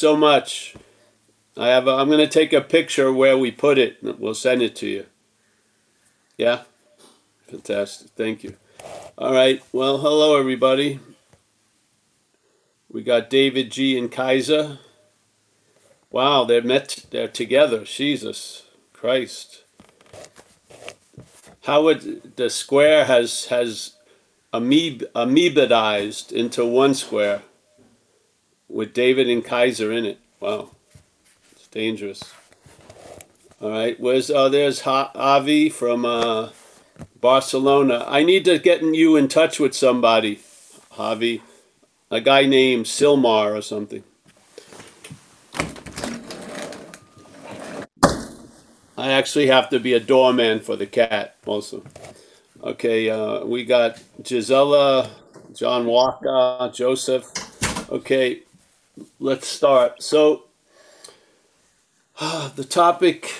so much. I have. A, I'm going to take a picture where we put it. We'll send it to you. Yeah. Fantastic. Thank you. All right. Well, hello everybody. We got David G and Kaiser. Wow, they're met. They're together. Jesus Christ. How would the square has has amoeb, amoebidized into one square with David and Kaiser in it. Wow, it's dangerous. All right, where's uh, there's Avi from uh, Barcelona. I need to get you in touch with somebody, Javi, a guy named Silmar or something. I actually have to be a doorman for the cat also. Okay, uh, we got Gisela, John Walker, Joseph. Okay, let's start. So, the topic,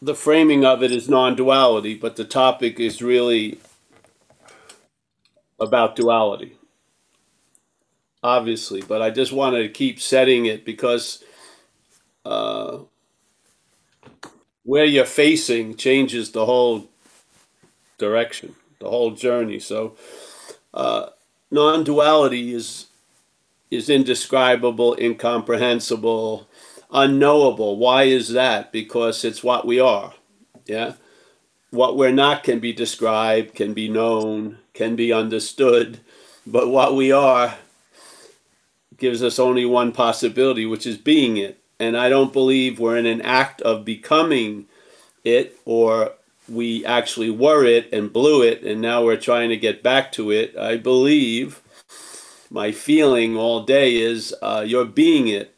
the framing of it is non duality, but the topic is really about duality, obviously. But I just wanted to keep setting it because uh, where you're facing changes the whole direction, the whole journey. So, uh, non-duality is is indescribable, incomprehensible, unknowable. Why is that? Because it's what we are. Yeah. What we're not can be described, can be known, can be understood, but what we are gives us only one possibility, which is being it. And I don't believe we're in an act of becoming it or we actually were it and blew it, and now we're trying to get back to it. I believe my feeling all day is uh, you're being it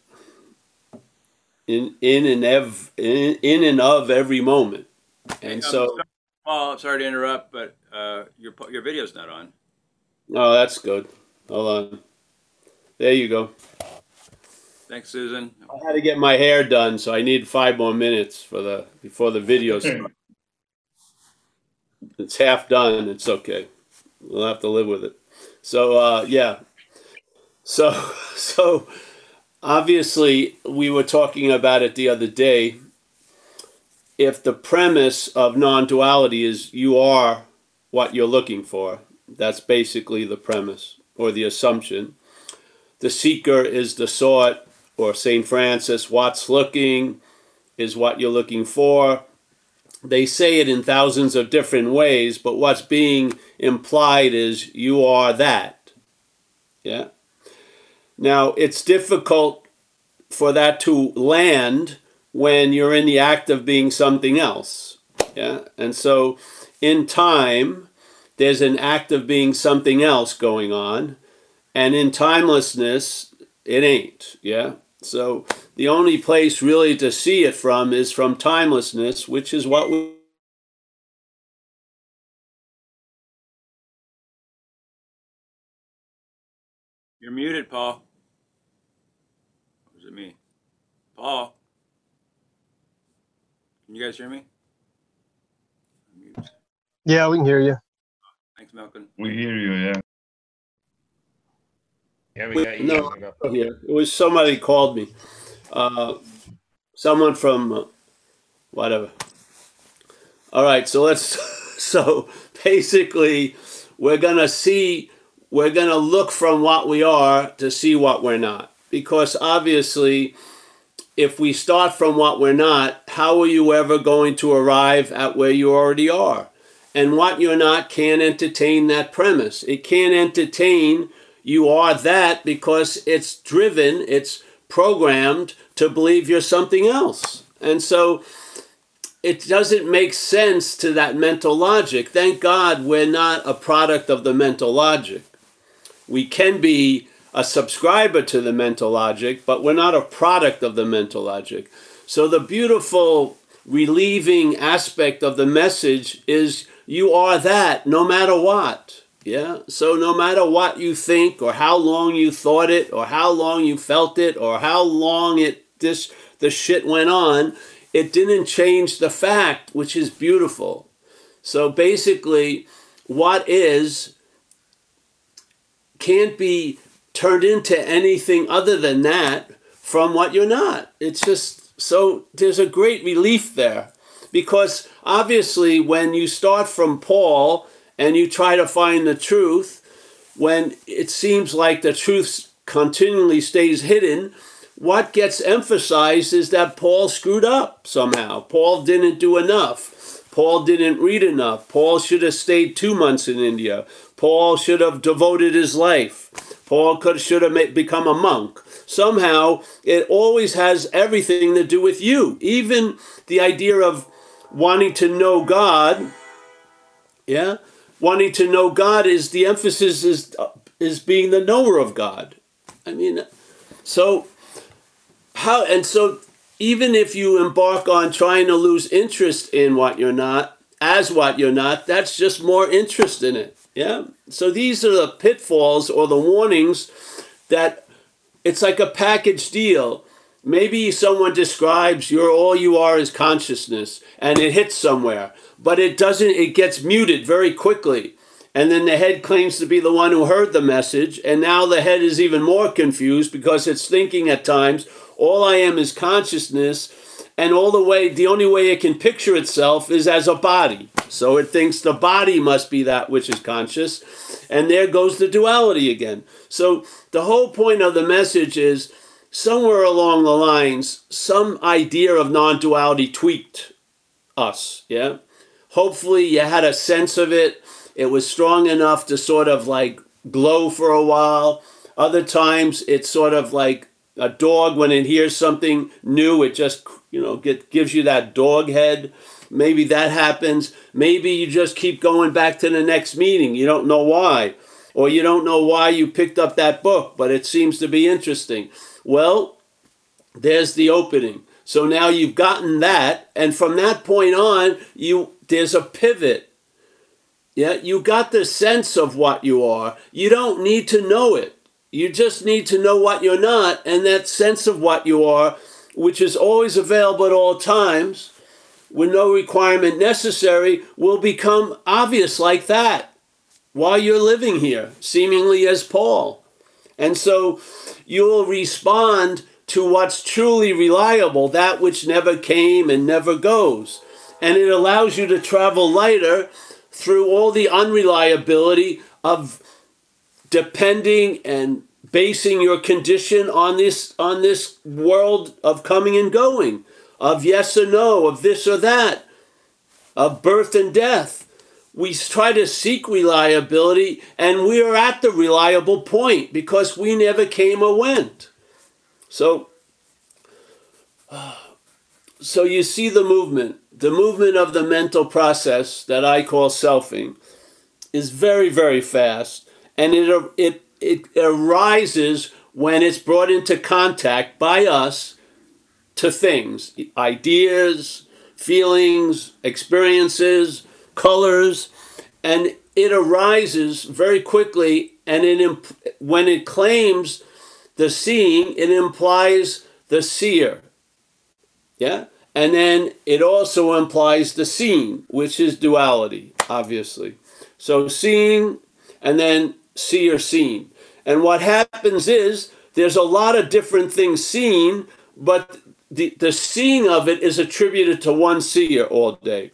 in in and ev in, in and of every moment, and so. Paul, sorry to interrupt, but uh, your your video's not on. Oh, that's good. Hold on. There you go. Thanks, Susan. I had to get my hair done, so I need five more minutes for the before the video starts. It's half done. It's okay. We'll have to live with it. So uh, yeah. So so obviously we were talking about it the other day. If the premise of non-duality is you are what you're looking for, that's basically the premise or the assumption. The seeker is the sought, or St. Francis, what's looking is what you're looking for they say it in thousands of different ways, but what's being implied is you are that. Yeah. Now, it's difficult for that to land when you're in the act of being something else. Yeah. And so in time, there's an act of being something else going on. And in timelessness, it ain't. Yeah. So the only place really to see it from is from timelessness, which is what we You're muted, Paul. Or it me? Paul. Can you guys hear me? Yeah, we can hear you. Thanks, Malcolm. We hear you, yeah. Yeah, we got you. No, We here. It was somebody called me. Uh, someone from uh, whatever. All right, so let's. So basically, we're gonna see. We're gonna look from what we are to see what we're not, because obviously, if we start from what we're not, how are you ever going to arrive at where you already are? And what you're not can't entertain that premise. It can't entertain you are that because it's driven, it's programmed to believe you're something else. And so it doesn't make sense to that mental logic. Thank God we're not a product of the mental logic. We can be a subscriber to the mental logic, but we're not a product of the mental logic. So the beautiful relieving aspect of the message is you are that no matter what. Yeah. So no matter what you think or how long you thought it or how long you felt it or how long it this the shit went on, it didn't change the fact, which is beautiful. So basically, what is can't be turned into anything other than that from what you're not. It's just so there's a great relief there because obviously when you start from Paul and you try to find the truth, when it seems like the truth continually stays hidden, what gets emphasized is that Paul screwed up somehow. Paul didn't do enough. Paul didn't read enough. Paul should have stayed two months in India. Paul should have devoted his life. Paul could should have become a monk. Somehow, it always has everything to do with you. Even the idea of wanting to know God, yeah, wanting to know God is the emphasis is uh, is being the knower of God. I mean, so how and so even if you embark on trying to lose interest in what you're not as what you're not, that's just more interest in it. Yeah. So these are the pitfalls or the warnings that it's like a package deal. Maybe someone describes you're all you are is consciousness and it hits somewhere, but it doesn't, it gets muted very quickly. And then the head claims to be the one who heard the message. And now the head is even more confused because it's thinking at times, all I am is consciousness and all the way the only way it can picture itself is as a body. So it thinks the body must be that which is conscious. And there goes the duality again. So the whole point of the message is somewhere along the lines some idea of non-duality tweaked us yeah? Hopefully you had a sense of it. It was strong enough to sort of like glow for a while. Other times it's sort of like a dog when it hears something new it just you know, get gives you that dog head. Maybe that happens. Maybe you just keep going back to the next meeting. You don't know why. Or you don't know why you picked up that book, but it seems to be interesting. Well, there's the opening. So now you've gotten that, and from that point on, you there's a pivot. Yeah, you got the sense of what you are. You don't need to know it. You just need to know what you're not, and that sense of what you are which is always available at all times, with no requirement necessary, will become obvious like that while you're living here, seemingly as Paul. And so you'll respond to what's truly reliable, that which never came and never goes. And it allows you to travel lighter through all the unreliability of depending and basing your condition on this on this world of coming and going of yes or no of this or that of birth and death. We try to seek reliability and we are at the reliable point because we never came or went. So so you see the movement. The movement of the mental process that i call selfing is very very fast and it it it arises when it's brought into contact by us to things, ideas, feelings, experiences, colors, and it arises very quickly. And it imp- when it claims the seeing, it implies the seer. Yeah? And then it also implies the seen, which is duality, obviously. So seeing and then see or seen. And what happens is there's a lot of different things seen, but the, the seeing of it is attributed to one seer all day.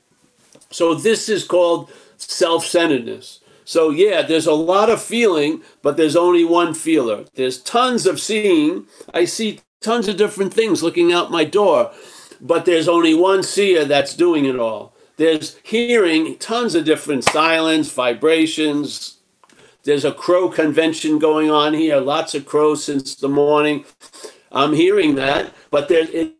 So this is called self centeredness. So, yeah, there's a lot of feeling, but there's only one feeler. There's tons of seeing. I see tons of different things looking out my door, but there's only one seer that's doing it all. There's hearing tons of different silence, vibrations, there's a crow convention going on here. Lots of crows since the morning. I'm hearing that, but there's it,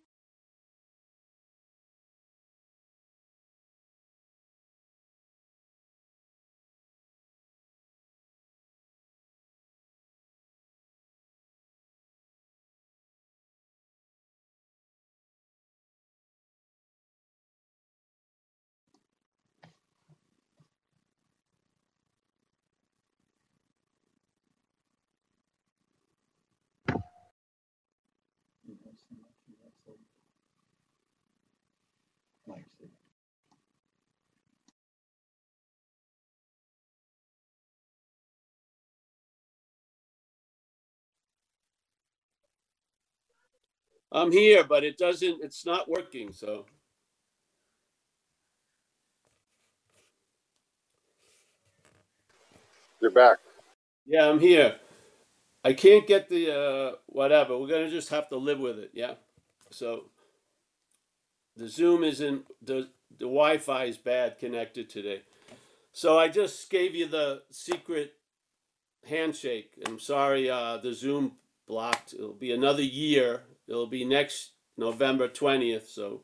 I'm here, but it doesn't, it's not working, so. You're back. Yeah, I'm here. I can't get the, uh, whatever, we're gonna just have to live with it, yeah? So. The Zoom isn't, the, the Wi-Fi is bad connected today. So I just gave you the secret handshake. I'm sorry, uh, the Zoom blocked. It'll be another year. It'll be next November 20th. So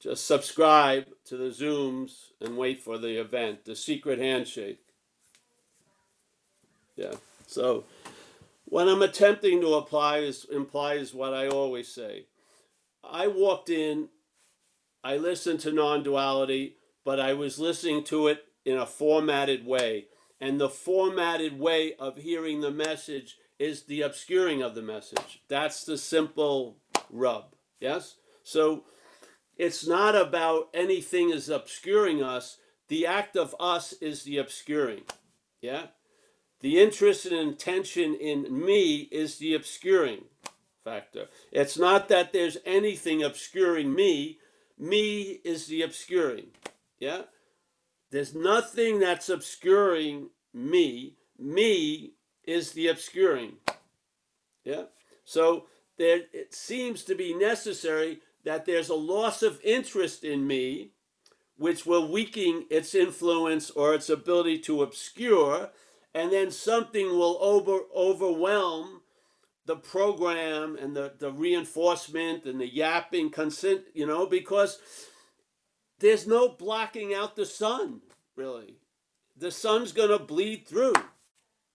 just subscribe to the Zooms and wait for the event, the secret handshake. Yeah. So what I'm attempting to apply is implies what I always say. I walked in, I listened to non duality, but I was listening to it in a formatted way. And the formatted way of hearing the message is the obscuring of the message. That's the simple rub. Yes? So it's not about anything is obscuring us. The act of us is the obscuring. Yeah? The interest and intention in me is the obscuring factor. It's not that there's anything obscuring me. Me is the obscuring. Yeah? There's nothing that's obscuring me. Me is the obscuring. Yeah? So there it seems to be necessary that there's a loss of interest in me, which will weaken its influence or its ability to obscure, and then something will over overwhelm the program and the, the reinforcement and the yapping consent, you know, because there's no blocking out the sun, really. The sun's going to bleed through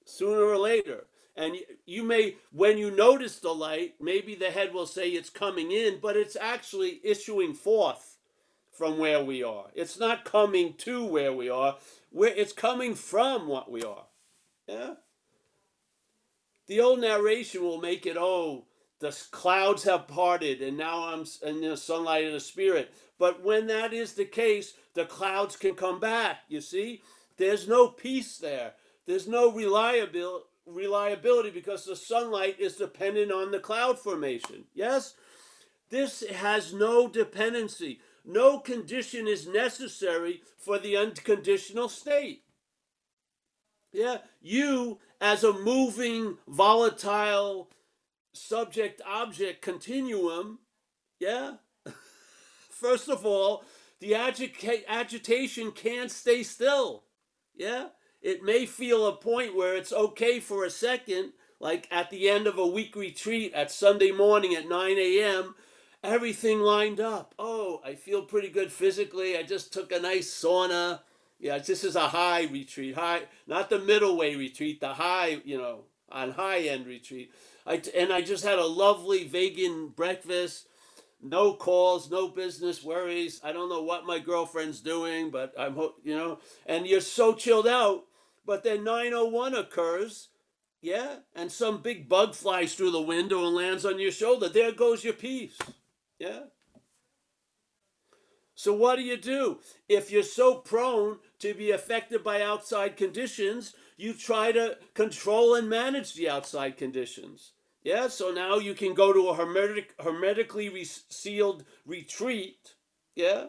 sooner or later. And you, may, when you notice the light, maybe the head will say it's coming in, but it's actually issuing forth from where we are. It's not coming to where we are. Where it's coming from what we are. Yeah. The old narration will make it, oh, the clouds have parted and now I'm in the sunlight of the spirit. But when that is the case, the clouds can come back. You see, there's no peace there. There's no reliability reliability because the sunlight is dependent on the cloud formation. Yes? This has no dependency. No condition is necessary for the unconditional state. Yeah, you as a moving, volatile subject object continuum, yeah, first of all, the agita- agitation can't stay still. Yeah? It may feel a point where it's okay for a second, like at the end of a week retreat at Sunday morning at 9 a.m., everything lined up. Oh, I feel pretty good physically. I just took a nice sauna. Yeah, this is a high retreat, high, not the middle way retreat, the high, you know, on high end retreat. I, and I just had a lovely vegan breakfast no calls, no business worries. I don't know what my girlfriend's doing, but I'm, you know, and you're so chilled out. But then 901 occurs, yeah, and some big bug flies through the window and lands on your shoulder. There goes your peace, yeah. So what do you do? If you're so prone to be affected by outside conditions, you try to control and manage the outside conditions. Yeah, so now you can go to a hermetic, hermetically re- sealed retreat, yeah,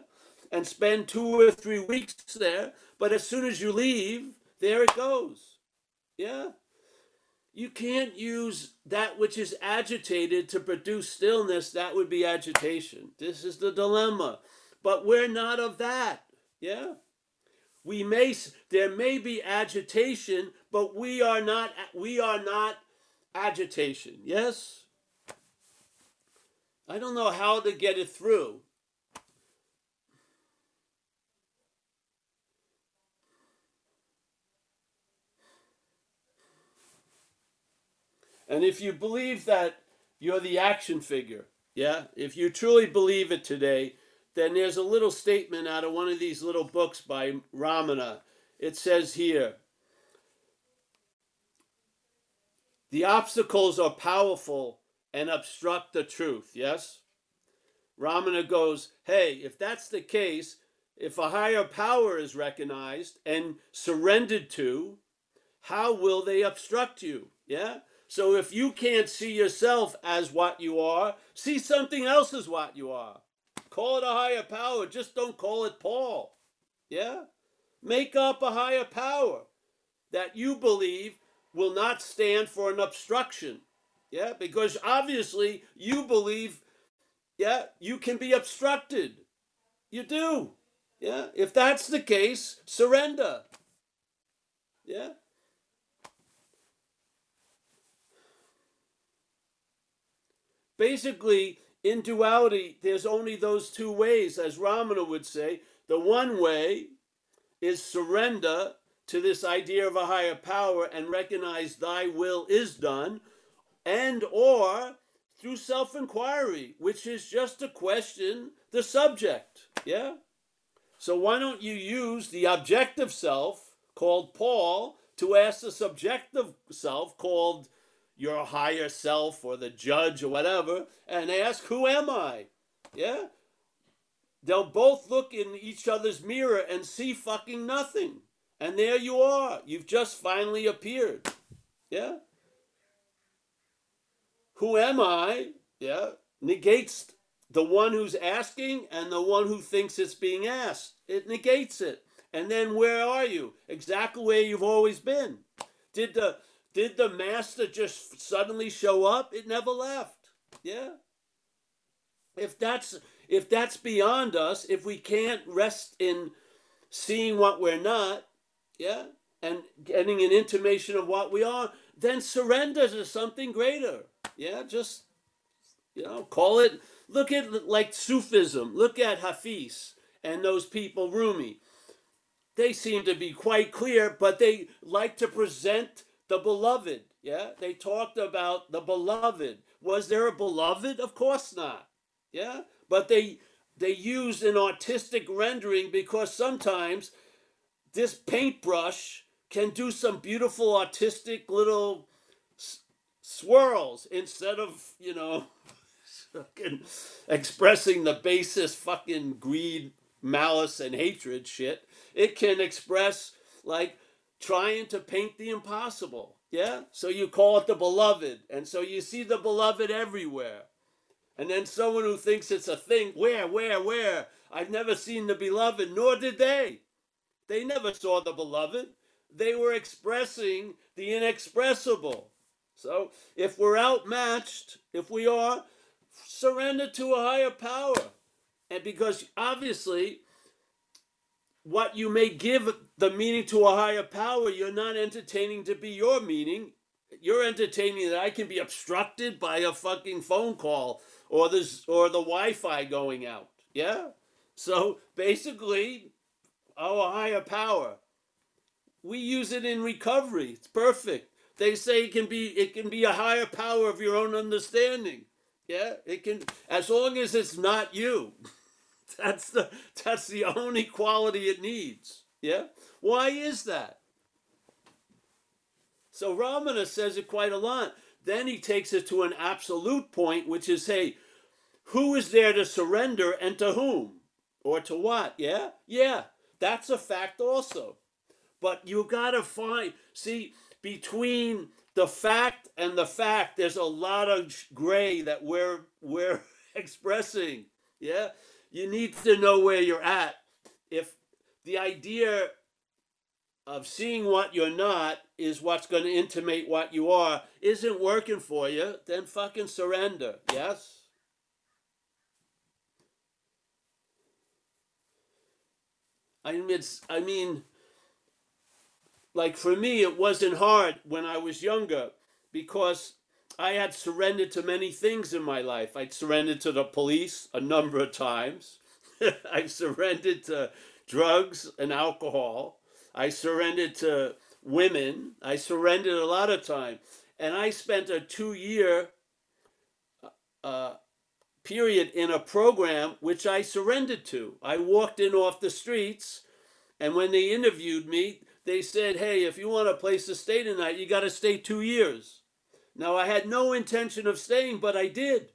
and spend two or three weeks there. But as soon as you leave, there it goes. Yeah. You can't use that which is agitated to produce stillness. That would be agitation. This is the dilemma. But we're not of that. Yeah. We may there may be agitation, but we are not we are not agitation. Yes? I don't know how to get it through. And if you believe that you're the action figure, yeah, if you truly believe it today, then there's a little statement out of one of these little books by Ramana. It says here, The obstacles are powerful and obstruct the truth, yes? Ramana goes, hey, if that's the case, if a higher power is recognized and surrendered to, how will they obstruct you? Yeah? So if you can't see yourself as what you are, see something else as what you are. Call it a higher power, just don't call it Paul. Yeah? Make up a higher power that you believe will not stand for an obstruction. Yeah? Because obviously you believe, yeah, you can be obstructed. You do. Yeah? If that's the case, surrender. Yeah? Basically, in duality, there's only those two ways, as Ramana would say. The one way is surrender to this idea of a higher power and recognize thy will is done, and or through self-inquiry, which is just to question the subject. Yeah? So why don't you use the objective self called Paul to ask the subjective self called your higher self or the judge or whatever and ask, Who am I? Yeah? They'll both look in each other's mirror and see fucking nothing. And there you are. You've just finally appeared. Yeah? Who am I? Yeah? Negates the one who's asking and the one who thinks it's being asked. It negates it. And then where are you? Exactly where you've always been. Did the did the master just suddenly show up? It never left. Yeah. If that's if that's beyond us, if we can't rest in seeing what we're not, yeah, and getting an intimation of what we are, then surrender to something greater. Yeah, just you know, call it look at like Sufism, look at Hafiz and those people Rumi. They seem to be quite clear, but they like to present the beloved. Yeah, they talked about the beloved. Was there a beloved? Of course not. Yeah, but they they used an artistic rendering because sometimes this paintbrush can do some beautiful artistic little s- swirls instead of you know fucking expressing the basest fucking greed malice and hatred shit it can express like trying to paint the impossible. Yeah? So you call it the beloved. And so you see the beloved everywhere. And then someone who thinks it's a thing, where, where, where? I've never seen the beloved, nor did they. They never saw the beloved. They were expressing the inexpressible. So if we're outmatched, if we are, surrender to a higher power. And because obviously what you may give the meaning to a higher power, you're not entertaining to be your meaning. You're entertaining that I can be obstructed by a fucking phone call or the or the Wi-Fi going out. Yeah. So basically, our higher power. We use it in recovery. It's perfect. They say it can be it can be a higher power of your own understanding. Yeah, it can as long as it's not you. That's the that's the only quality it needs. Yeah? Why is that? So Ramana says it quite a lot. Then he takes it to an absolute point, which is hey, who is there to surrender and to whom? Or to what? Yeah? Yeah. That's a fact also. But you gotta find see, between the fact and the fact, there's a lot of gray that we're we're expressing. Yeah? you need to know where you're at. If the idea of seeing what you're not is what's going to intimate what you are isn't working for you, then fucking surrender. Yes? I mean, it's, I mean, like for me, it wasn't hard when I was younger because I had surrendered to many things in my life. I'd surrendered to the police a number of times. I surrendered to drugs and alcohol. I surrendered to women. I surrendered a lot of time. And I spent a two year uh, period in a program which I surrendered to. I walked in off the streets, and when they interviewed me, they said, Hey, if you want a place to stay tonight, you got to stay two years. Now, I had no intention of staying, but I did.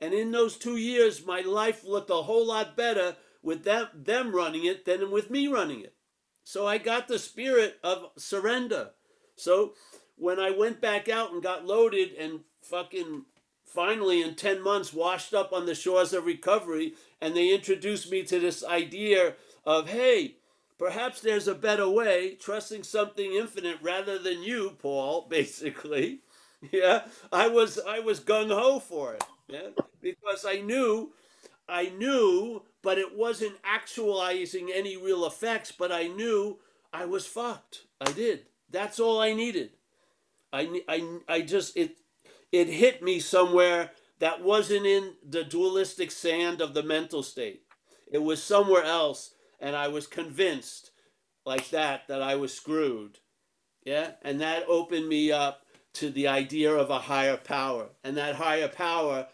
And in those two years, my life looked a whole lot better with them, them running it than with me running it. So I got the spirit of surrender. So when I went back out and got loaded and fucking finally in 10 months washed up on the shores of recovery and they introduced me to this idea of hey perhaps there's a better way trusting something infinite rather than you paul basically. Yeah i was i was gung-ho for it yeah because i knew i knew but it wasn't actualizing any real effects but i knew i was fucked. I did. That's all i needed. I i, I just it it hit me somewhere that wasn't in the dualistic sand of the mental state. It was somewhere else, and I was convinced, like that, that I was screwed. Yeah? And that opened me up to the idea of a higher power. And that higher power,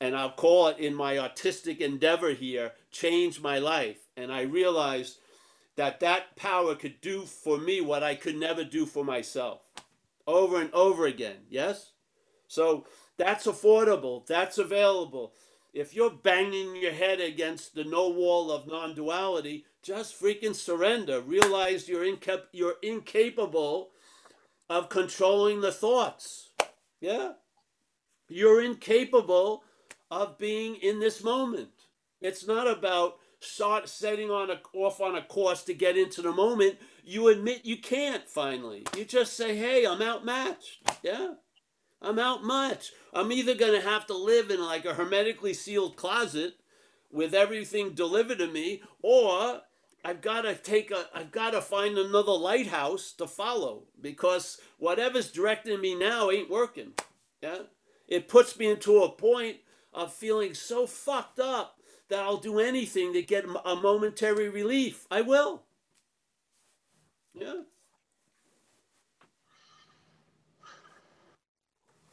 and I'll call it in my artistic endeavor here, changed my life. And I realized that that power could do for me what I could never do for myself over and over again. Yes? So that's affordable, that's available. If you're banging your head against the no wall of non duality, just freaking surrender. Realize you're, incap- you're incapable of controlling the thoughts. Yeah? You're incapable of being in this moment. It's not about start setting on a, off on a course to get into the moment. You admit you can't finally. You just say, hey, I'm outmatched. Yeah? I'm out much. I'm either going to have to live in like a hermetically sealed closet with everything delivered to me, or I've got to take a, I've got to find another lighthouse to follow because whatever's directing me now ain't working. Yeah, it puts me into a point of feeling so fucked up that I'll do anything to get a momentary relief. I will. Yeah.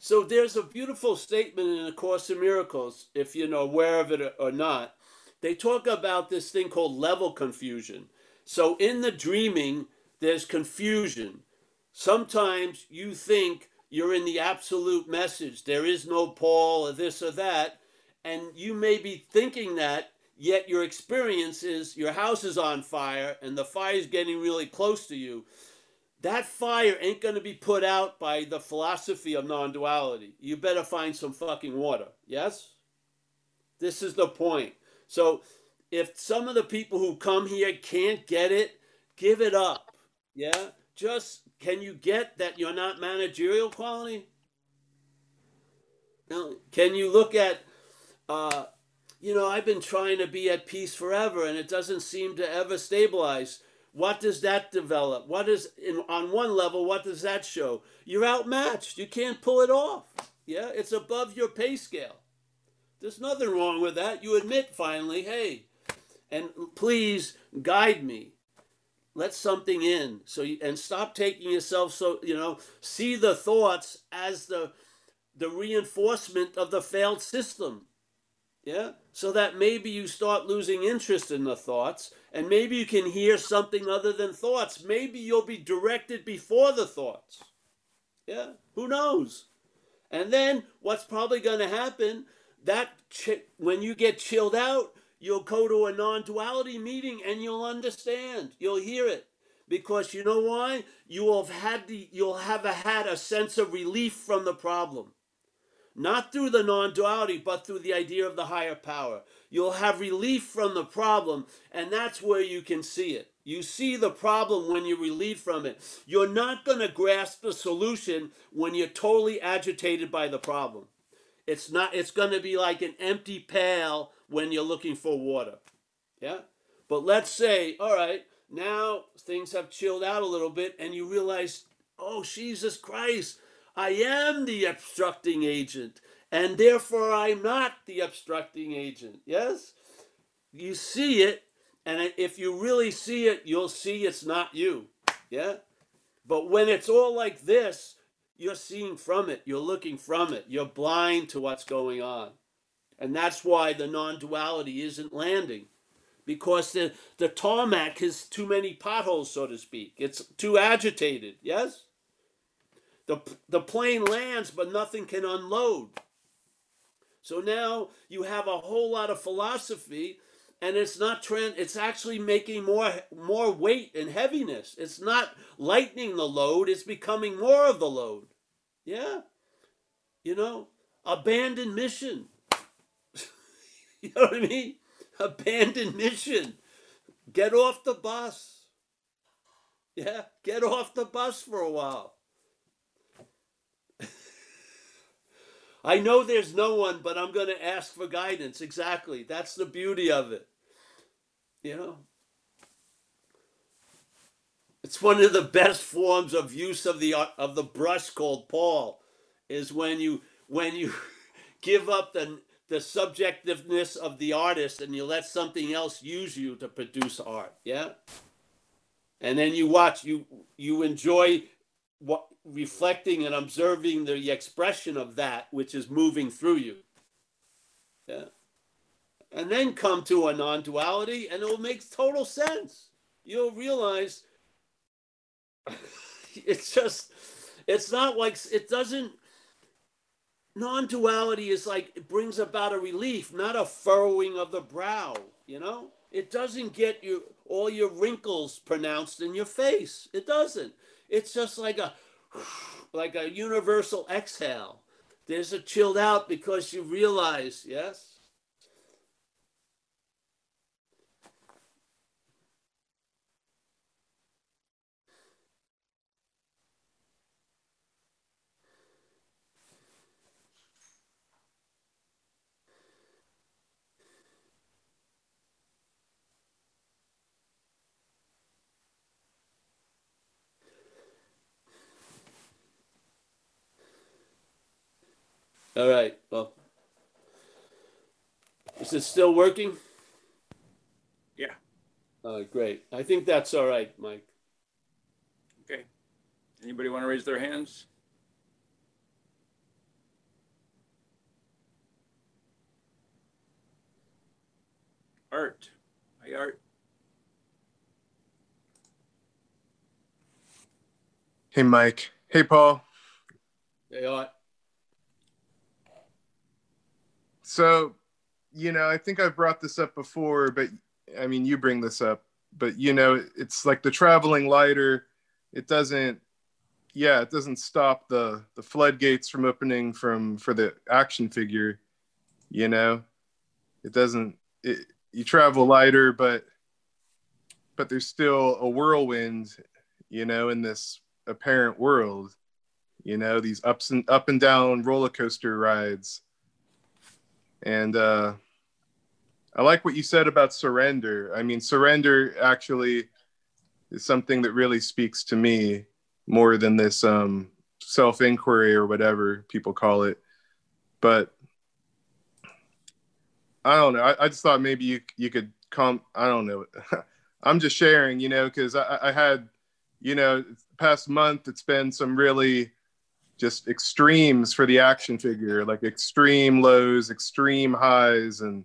So there's a beautiful statement in the Course in Miracles, if you know aware of it or not. They talk about this thing called level confusion. So in the dreaming, there's confusion. Sometimes you think you're in the absolute message. There is no Paul or this or that. And you may be thinking that, yet your experience is your house is on fire and the fire is getting really close to you that fire ain't going to be put out by the philosophy of non duality. You better find some fucking water. Yes? This is the point. So, if some of the people who come here can't get it, give it up. Yeah? Just can you get that you're not managerial quality? Now, can you look at, uh, you know, I've been trying to be at peace forever and it doesn't seem to ever stabilize what does that develop? What is in, on one level? What does that show? You're outmatched. You can't pull it off. Yeah, it's above your pay scale. There's nothing wrong with that. You admit finally, hey, and please guide me. Let something in. So you, and stop taking yourself so you know. See the thoughts as the the reinforcement of the failed system. Yeah? So that maybe you start losing interest in the thoughts and maybe you can hear something other than thoughts. Maybe you'll be directed before the thoughts. Yeah? Who knows? And then what's probably going to happen that ch- when you get chilled out, you'll go to a non-duality meeting and you'll understand. You'll hear it because you know why? You will have had the you'll have a, had a sense of relief from the problem not through the non duality, but through the idea of the higher power. You'll have relief from the problem, and that's where you can see it. You see the problem when you're relieved from it. You're not going to grasp the solution when you're totally agitated by the problem. It's not it's going to be like an empty pail when you're looking for water. Yeah? But let's say, all right, now things have chilled out a little bit and you realize, "Oh, Jesus Christ, I am the obstructing agent, and therefore I'm not the obstructing agent. Yes? You see it, and if you really see it, you'll see it's not you. Yeah? But when it's all like this, you're seeing from it, you're looking from it, you're blind to what's going on. And that's why the non duality isn't landing. Because the, the tarmac has too many potholes, so to speak. It's too agitated, yes? The, the plane lands, but nothing can unload. So now you have a whole lot of philosophy and it's not trend it's actually making more more weight and heaviness. It's not lightening the load it's becoming more of the load. Yeah? You know? Abandoned mission. You know what i mean? Abandoned mission. Get off the bus. Yeah? Get off the bus for a while I know there's no one, but I'm going to ask for guidance. Exactly. That's the beauty of it. You know? It's one of the best forms of use of the of the brush called Paul is when you when you give up the the subjectiveness of the artist and you let something else use you to produce art, yeah? And then you watch you you enjoy what reflecting and observing the expression of that which is moving through you. Yeah. And then come to a non duality, and it will make total sense. You'll realize it's just, it's not like, it doesn't, non duality is like, it brings about a relief, not a furrowing of the brow, you know? It doesn't get you all your wrinkles pronounced in your face. It doesn't. It's just like a, like a universal exhale. There's a chilled out because you realize, yes? All right. Well, is it still working? Yeah. Uh, great. I think that's all right, Mike. Okay. Anybody want to raise their hands? Art. Hi, Art. Hey, Mike. Hey, Paul. Hey, Art. So, you know, I think I've brought this up before, but I mean, you bring this up, but you know, it's like the traveling lighter. It doesn't, yeah, it doesn't stop the the floodgates from opening from for the action figure. You know, it doesn't. It, you travel lighter, but but there's still a whirlwind, you know, in this apparent world. You know, these ups and up and down roller coaster rides and uh, I like what you said about surrender. I mean, surrender actually is something that really speaks to me more than this um, self inquiry or whatever people call it. But I don't know. I, I just thought maybe you you could come. I don't know. I'm just sharing, you know, because I, I had, you know, past month it's been some really just extremes for the action figure, like extreme lows, extreme highs, and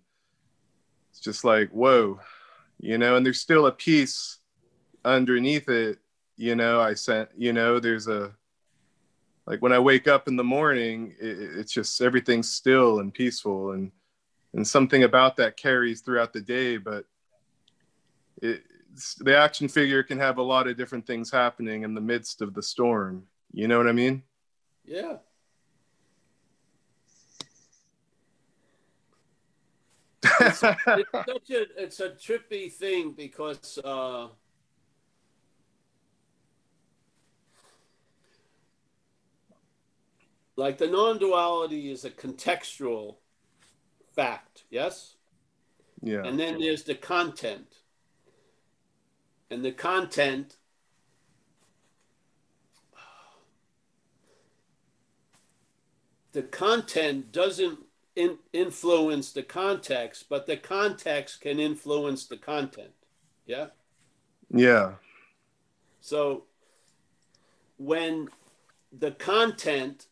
it's just like whoa, you know. And there's still a piece underneath it, you know. I sent, you know, there's a like when I wake up in the morning, it, it's just everything's still and peaceful, and and something about that carries throughout the day. But it, the action figure can have a lot of different things happening in the midst of the storm. You know what I mean? Yeah. it's, it's, such a it's a trippy thing because uh, like the non-duality is a contextual fact yes? Yeah. And then there's the content. And the content the content doesn't in, influence the context, but the context can influence the content. Yeah. Yeah. So when the content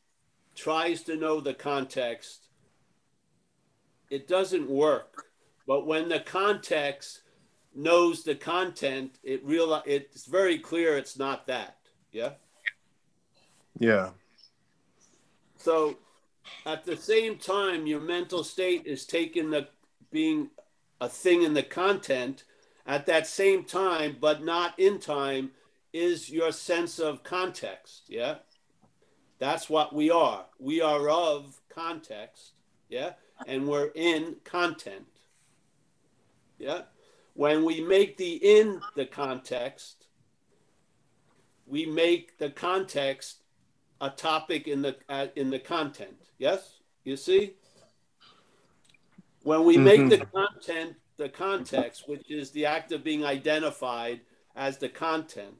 tries to know the context, it doesn't work. But when the context knows the content, it real it's very clear it's not that. Yeah. Yeah. So at the same time, your mental state is taking the being a thing in the content at that same time, but not in time, is your sense of context. Yeah. That's what we are. We are of context. Yeah. And we're in content. Yeah. When we make the in the context, we make the context a topic in the uh, in the content. Yes, you see. When we make the content the context, which is the act of being identified as the content,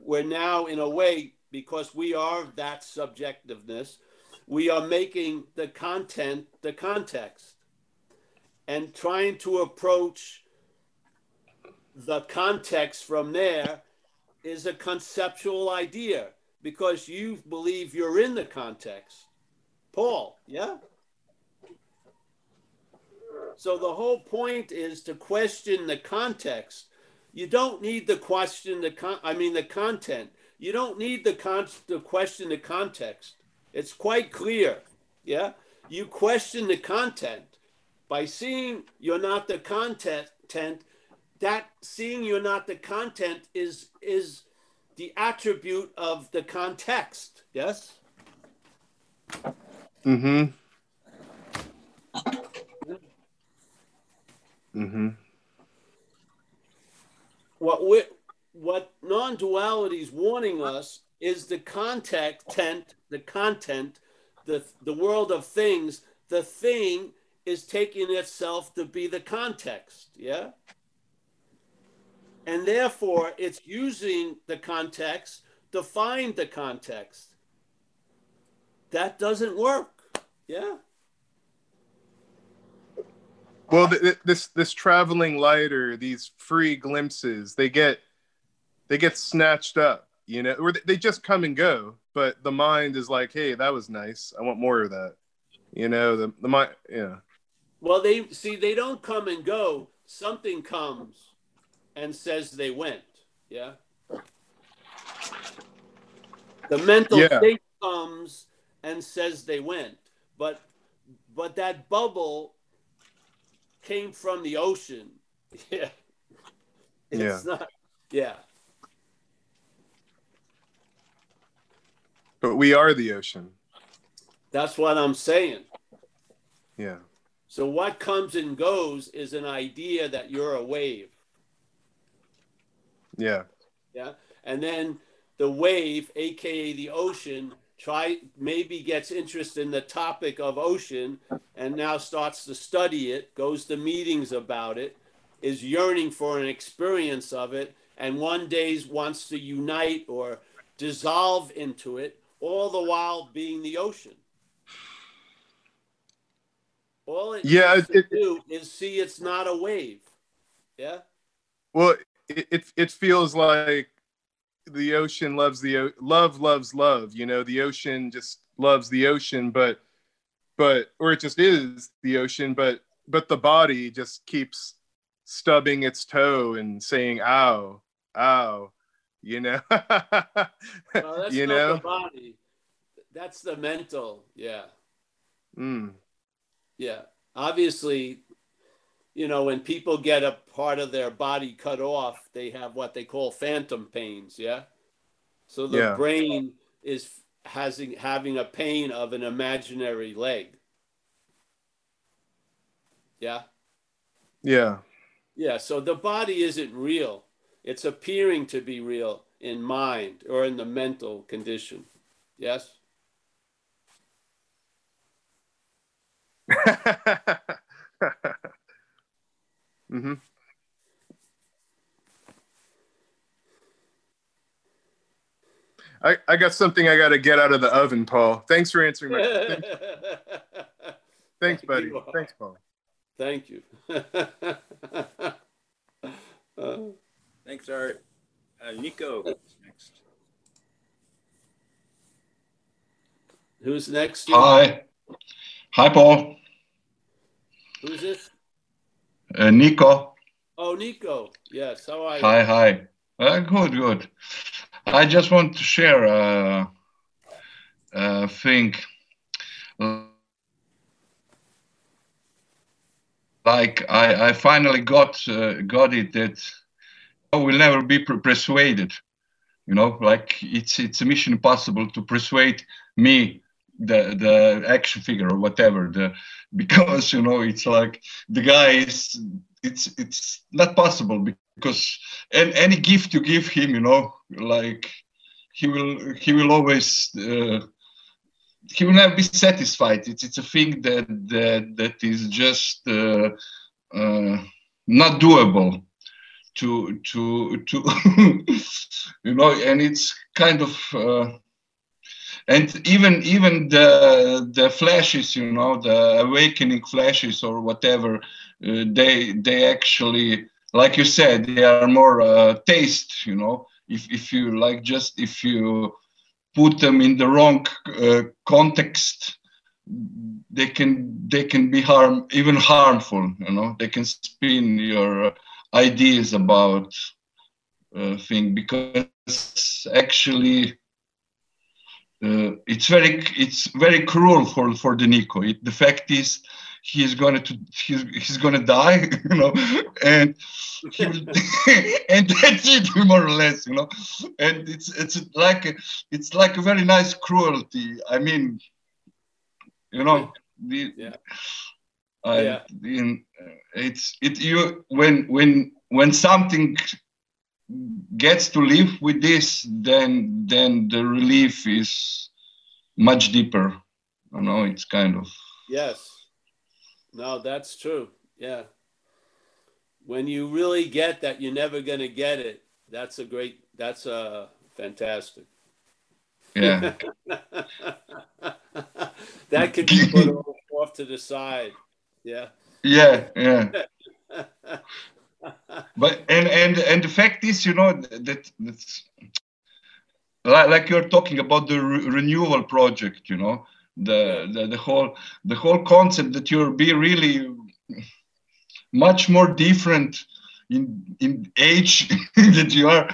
we're now in a way because we are that subjectiveness, we are making the content the context and trying to approach the context from there is a conceptual idea because you believe you're in the context. Paul, yeah? So the whole point is to question the context. You don't need to question the con- I mean the content. You don't need the con- to question the context. It's quite clear. Yeah? You question the content by seeing you're not the content that seeing you're not the content is is the attribute of the context yes? Mm-hmm. Mm-hmm. What we what non-duality is warning us is the content the content the the world of things the thing is taking itself to be the context yeah and therefore, it's using the context to find the context. That doesn't work. Yeah. Well, th- this this traveling lighter, these free glimpses, they get they get snatched up, you know, or they just come and go. But the mind is like, hey, that was nice. I want more of that. You know, the the mind, yeah. Well, they see they don't come and go. Something comes and says they went. Yeah. The mental yeah. state comes and says they went, but but that bubble came from the ocean. Yeah. It's yeah. not. Yeah. But we are the ocean. That's what I'm saying. Yeah. So what comes and goes is an idea that you're a wave. Yeah. Yeah. And then the wave, aka the ocean, try maybe gets interest in the topic of ocean and now starts to study it, goes to meetings about it, is yearning for an experience of it, and one day wants to unite or dissolve into it, all the while being the ocean. All it yeah, it, to do is see it's not a wave. Yeah. Well, it, it, it feels like the ocean loves the love loves love you know the ocean just loves the ocean but but or it just is the ocean but but the body just keeps stubbing its toe and saying ow ow you know? Well, that's you not know? the body. That's the mental yeah. Mm. yeah obviously you know, when people get a part of their body cut off, they have what they call phantom pains. Yeah. So the yeah. brain is has having a pain of an imaginary leg. Yeah. Yeah. Yeah. So the body isn't real. It's appearing to be real in mind or in the mental condition. Yes. Mm-hmm. I, I got something I got to get out of the oven, Paul. Thanks for answering my. Thanks, thanks buddy. Thanks, Paul. Thank you. uh, thanks, Art. Uh, Nico next. Who's next? Hi. Hi, Paul. Who's this? Uh, Nico. Oh, Nico. Yes. How are you? Hi, hi. Uh, good, good. I just want to share a, a thing. like I, I finally got uh, got it that I will never be persuaded. You know, like it's it's a mission impossible to persuade me the the action figure or whatever the because you know it's like the guy is it's it's not possible because and any gift you give him you know like he will he will always uh, he will never be satisfied. It's it's a thing that that that is just uh, uh, not doable to to to you know and it's kind of uh, and even even the the flashes you know the awakening flashes or whatever uh, they they actually like you said they are more uh, taste you know. If if you like just if you put them in the wrong uh, context they can they can be harm even harmful you know. They can spin your ideas about uh, thing because actually uh, it's very it's very cruel for for the Nico. It, the fact is, he's gonna to he's he's gonna die, you know, and he will, and that's it more or less, you know, and it's it's like a, it's like a very nice cruelty. I mean, you know, the, Yeah. I, Yeah. in, it's it you when when when something gets to live with this, then then the relief is much deeper. You know, it's kind of Yes. No, that's true. Yeah. When you really get that you're never going to get it, that's a great, that's a fantastic. yeah. that can be put off to the side. Yeah. yeah yeah but and and and the fact is you know that that's like, you're talking about the re- renewal project you know the, the the whole the whole concept that you'll be really much more different in in age that you are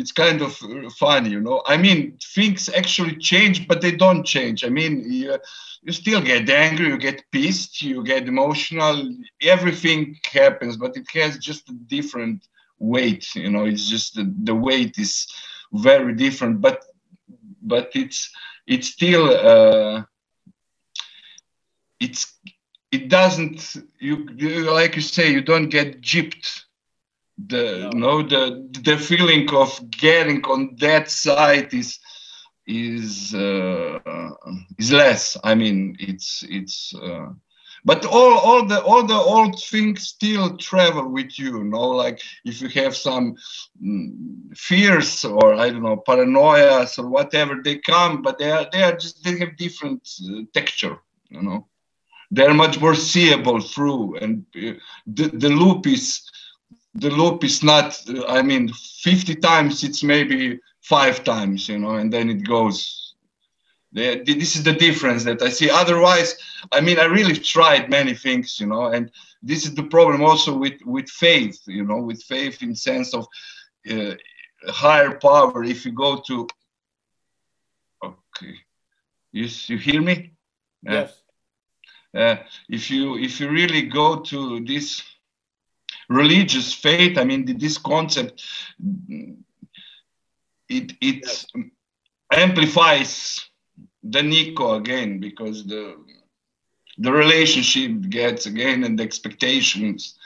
it's kind of uh, funny you know? I mean things actually change but they don't change. I mean you, you still get angry you get pissed you get emotional everything happens but it has just a different weight you know? It's just the, the weight is very different but but it's it's still uh it's it doesn't you, you like you say you don't get gypped the No. no the the feeling of getting on that side is is uh, is less i mean it's it's uh, but all all the all the old things still travel with you you know like if you have some mm, fears or i don't know paranoias or whatever they come but they are they are just they have different uh, texture you know they're much more seeable through and uh, the, the loop is the loop is not uh, i mean 50 times it's maybe five times you know and then it goes. This is the difference that i see. Otherwise i mean i really tried many things you know and this is the problem also with with faith you know with faith in sense of uh, higher power. If you go to okay you, you hear me? Yes. uh, if you if you really go to this religious faith i mean this concept it it Yes. amplifies the nico again because the the relationship gets again and the expectations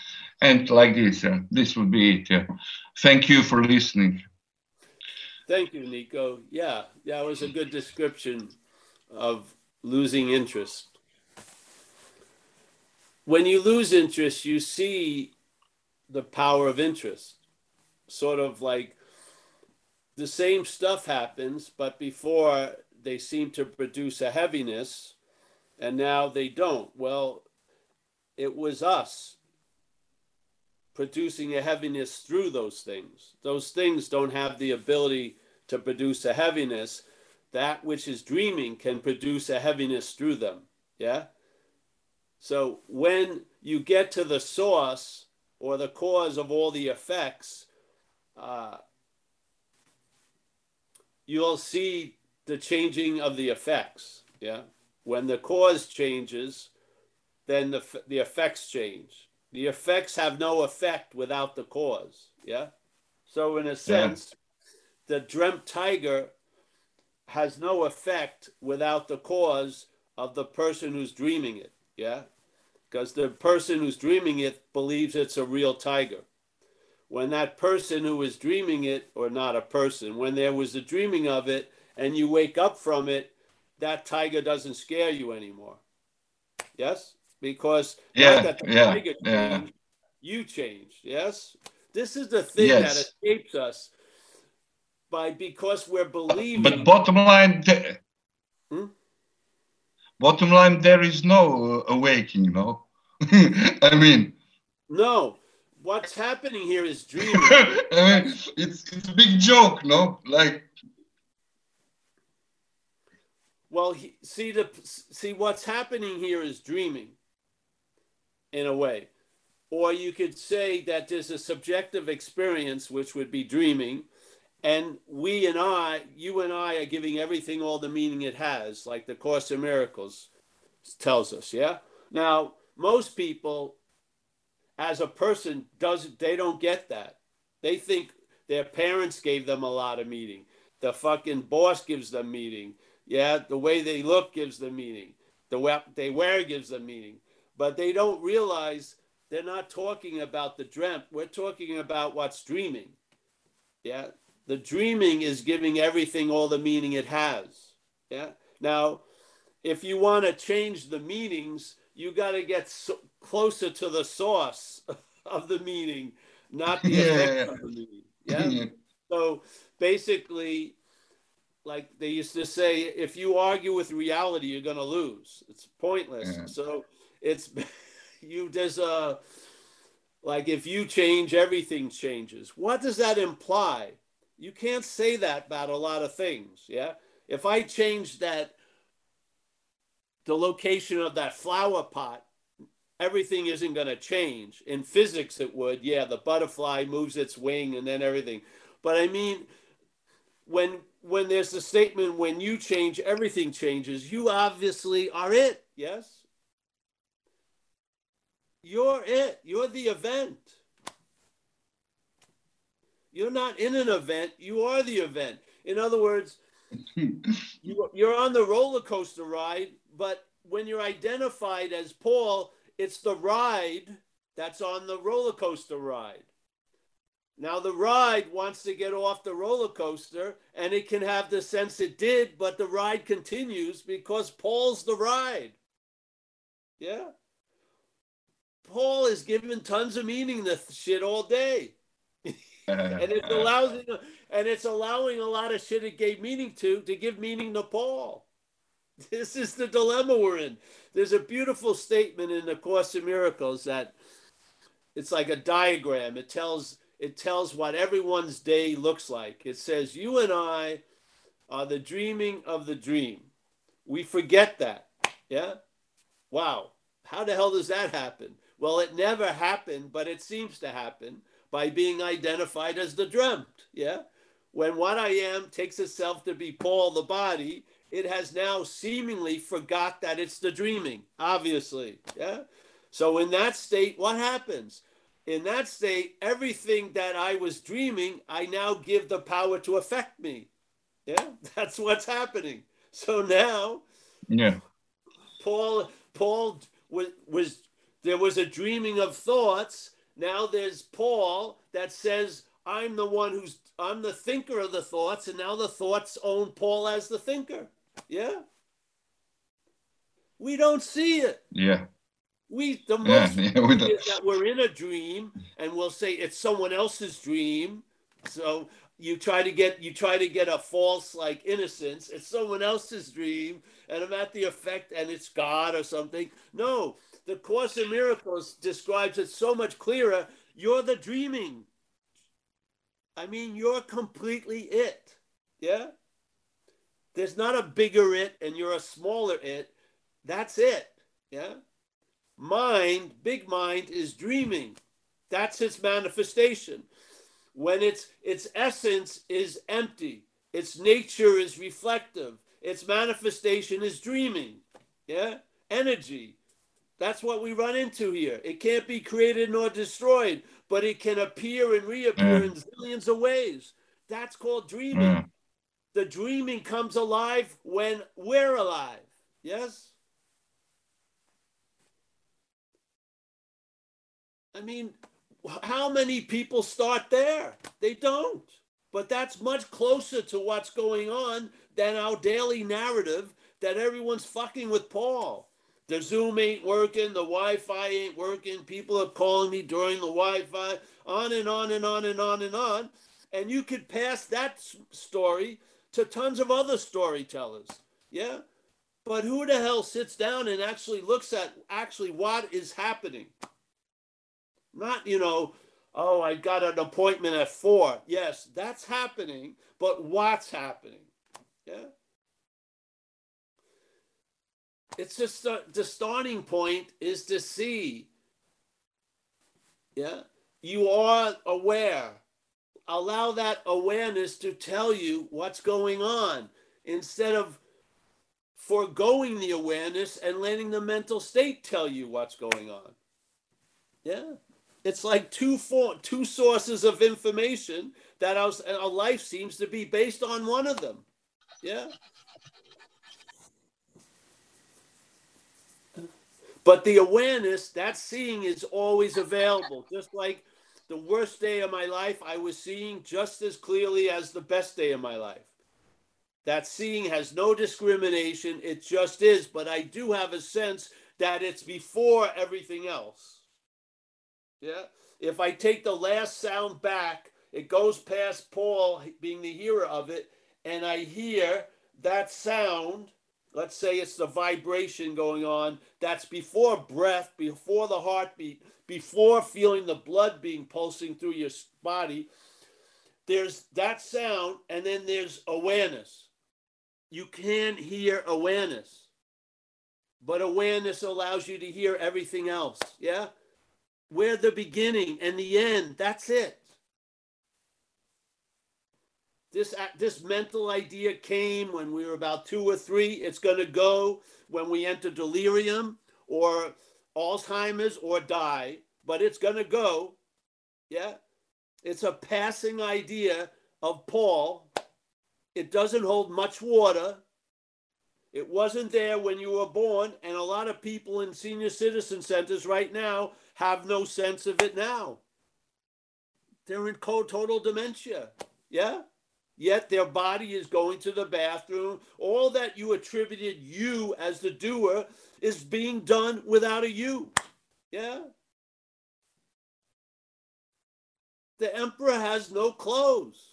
and like this this would be it yeah thank you for listening Thank you, Nico. Yeah, that was a good description of losing interest. When you lose interest, you see the power of interest. Sort of like the same stuff happens, but before they seem to produce a heaviness, and now they don't. Well, it was us producing a heaviness through those things. Those things don't have the ability to produce a heaviness. That which is dreaming can produce a heaviness through them. Yeah? So when you get to the source or the cause of all the effects, uh, you'll see the changing of the effects. Yeah? When the cause changes, then the, the effects change. The effects have no effect without the cause. Yeah. So in a sense, yeah. the dreamt tiger has no effect without the cause of the person who's dreaming it. Yeah. Because the person who's dreaming it believes it's a real tiger. When that person who is dreaming it, or not a person, when there was a dreaming of it and you wake up from it, that tiger doesn't scare you anymore. Yes? Because yeah, that the yeah, tiger yeah. you changed. Yes? This is the thing yes. that escapes us by because we're believing. But bottom line, hmm? Bottom line, there is no uh, awakening, no. I mean, no. What's happening here is dreaming. I mean, it's it's a big joke, no? Like, well, he, see the see what's happening here is dreaming, in a way, or you could say that there's a subjective experience which would be dreaming, and we and I, you and I, are giving everything all the meaning it has, like the Course in Miracles tells us. Yeah. Now, most people, as a person, does they don't get that. They think their parents gave them a lot of meaning. The fucking boss gives them meaning. Yeah, the way they look gives them meaning. The way they wear gives them meaning. But they don't realize they're not talking about the dreamt. We're talking about what's dreaming. Yeah, the dreaming is giving everything all the meaning it has. Yeah. Now, if you want to change the meanings, you got to get so closer to the source of the meaning, not the effect of the meaning. Yeah. so basically, like they used to say, if you argue with reality, you're going to lose. It's pointless. Yeah. So it's you. There's uh, a like if you change, everything changes. What does that imply? You can't say that about a lot of things. Yeah. If I change that, the location of that flower pot, everything isn't going to change. In physics, it would. Yeah. The butterfly moves its wing and then everything. But I mean, when when there's a statement when you change everything changes you obviously are it yes you're it you're the event you're not in an event, you are the event. In other words, you, you're on the roller coaster ride, but when you're identified as Paul, it's the ride that's on the roller coaster ride. Now, the ride wants to get off the roller coaster and it can have the sense it did, but the ride continues because Paul's the ride. Yeah? Paul is giving tons of meaning to shit all day and it's allowing and it's allowing a lot of shit it gave meaning to to give meaning to Paul. This is the dilemma we're in. There's a beautiful statement in the Course in Miracles that it's like a diagram. It tells it tells what everyone's day looks like. It says you and I are the dreaming of the dream. We forget that. Yeah? Wow. How the hell does that happen? Well, it never happened, but it seems to happen by being identified as the dreamt. Yeah. When what I am takes itself to be Paul the body, it has now seemingly forgot that it's the dreaming, obviously. Yeah. So in that state, what happens? In that state, everything that I was dreaming, I now give the power to affect me. Yeah, that's what's happening. So now, yeah, Paul, Paul was was there was a dreaming of thoughts, now there's Paul that says, I'm the one who's, I'm the thinker of the thoughts, and now the thoughts own Paul as the thinker. Yeah? We don't see it. Yeah. We, the most yeah, yeah, we is that we're in a dream and we'll say it's someone else's dream. So you try to get you try to get a false like innocence. It's someone else's dream, and I'm at the effect, and it's God or something. No, the Course in Miracles describes it so much clearer. You're the dreaming. I mean, you're completely it. Yeah? There's not a bigger it and you're a smaller it. That's it. Yeah? Mind, big mind, is dreaming. That's its manifestation. When its its essence is empty, its nature is reflective, its manifestation is dreaming. Yeah? Energy That's what we run into here. It can't be created nor destroyed, but it can appear and reappear in zillions of ways. That's called dreaming. Mm. The dreaming comes alive when we're alive. Yes? I mean, how many people start there? They don't. But that's much closer to what's going on than our daily narrative that everyone's fucking with Paul. The Zoom ain't working, the Wi Fi ain't working, people are calling me during the Wi Fi, on and on and on and on and on. And you could pass that story to tons of other storytellers. Yeah? But who the hell sits down and actually looks at actually what is happening? Not, you know, oh, I got an appointment at four. Yes, that's happening, but what's happening? Yeah. It's just the, the starting point is to see. Yeah. You are aware. Allow that awareness to tell you what's going on instead of foregoing the awareness and letting the mental state tell you what's going on. Yeah. It's like two for, two sources of information that our, our life seems to be based on one of them. Yeah. But the awareness, that seeing is always available. Just like the worst day of my life, I was seeing just as clearly as the best day of my life. That seeing has no discrimination, it just is. But I do have a sense that it's before everything else. Yeah. If I take the last sound back, it goes past Paul being the hearer of it, and I hear that sound. Let's say it's the vibration going on. That's before breath, before the heartbeat, before feeling the blood being pulsing through your body. There's that sound, and then there's awareness. You can hear awareness, but awareness allows you to hear everything else. Yeah? We're the beginning and the end. That's it. This, uh, this mental idea came when we were about two or three. It's going to go when we enter delirium or Alzheimer's or die, but it's going to go. Yeah. It's a passing idea of Paul. It doesn't hold much water. It wasn't there when you were born, and a lot of people in senior citizen centers right now have no sense of it now. They're in total dementia. Yeah? Yet their body is going to the bathroom. All that you attributed you as the doer is being done without a you. Yeah? The emperor has no clothes.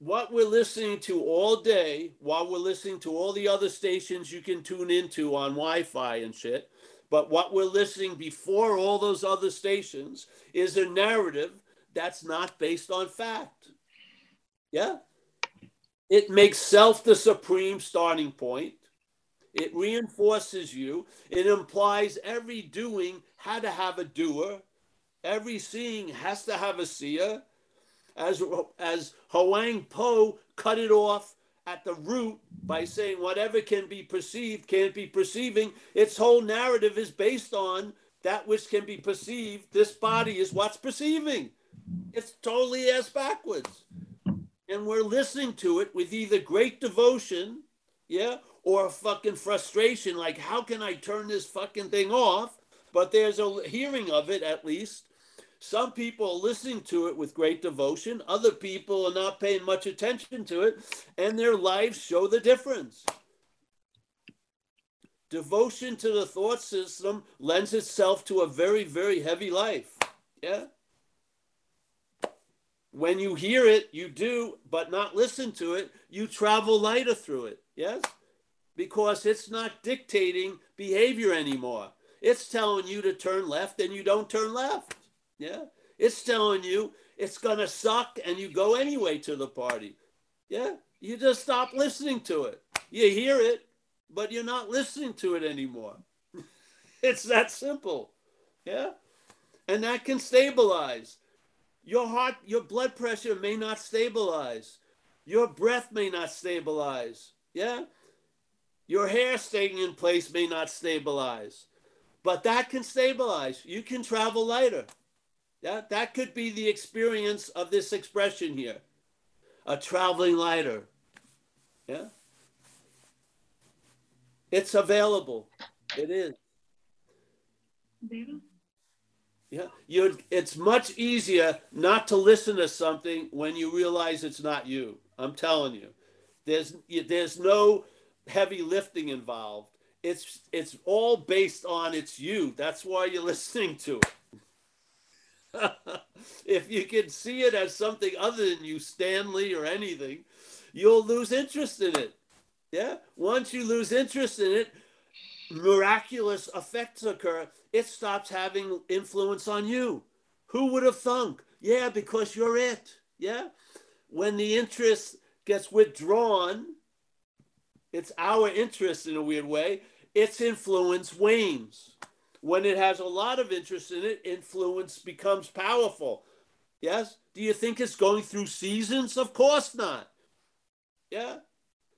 what we're listening to all day while we're listening to all the other stations you can tune into on Wi-Fi and shit, but what we're listening before all those other stations is a narrative that's not based on fact. Yeah? It makes self the supreme starting point. It reinforces you. It implies every doing had to have a doer. Every seeing has to have a seer as as Huang Po cut it off at the root by saying whatever can be perceived can't be perceiving. Its whole narrative is based on that which can be perceived. This body is what's perceiving. It's totally ass backwards. And we're listening to it with either great devotion, yeah, or fucking frustration, like how can I turn this fucking thing off? But there's a hearing of it at least some people are listening to it with great devotion, other people are not paying much attention to it, and their lives show the difference. Devotion to the thought system lends itself to a very, very heavy life. Yeah. When you hear it, you do, but not listen to it, you travel lighter through it. Yes? Because it's not dictating behavior anymore. It's telling you to turn left and you don't turn left. Yeah. It's telling you it's going to suck and you go anyway to the party. Yeah. You just stop listening to it. You hear it, but you're not listening to it anymore. it's that simple. Yeah. And that can stabilize. Your heart, your blood pressure may not stabilize, Your breath may not stabilize. Yeah. Your hair staying in place may not stabilize, but that can stabilize. You can travel lighter. Yeah. That could be the experience of this expression here a traveling lighter. Yeah. It's available. It is. Yeah, you it's much easier not to listen to something when you realize it's not you. I'm telling you. There's there's no heavy lifting involved. It's it's all based on it's you. That's why you're listening to it. if you can see it as something other than you, Stanley or anything, you'll lose interest in it. Yeah. Once you lose interest in it, miraculous effects occur. It stops having influence on you. Who would have thunk? Yeah, because you're it. Yeah. When the interest gets withdrawn, it's our interest in a weird way, its influence wanes. When it has a lot of interest in it, influence becomes powerful. Yes? Do you think it's going through seasons? Of course not. Yeah?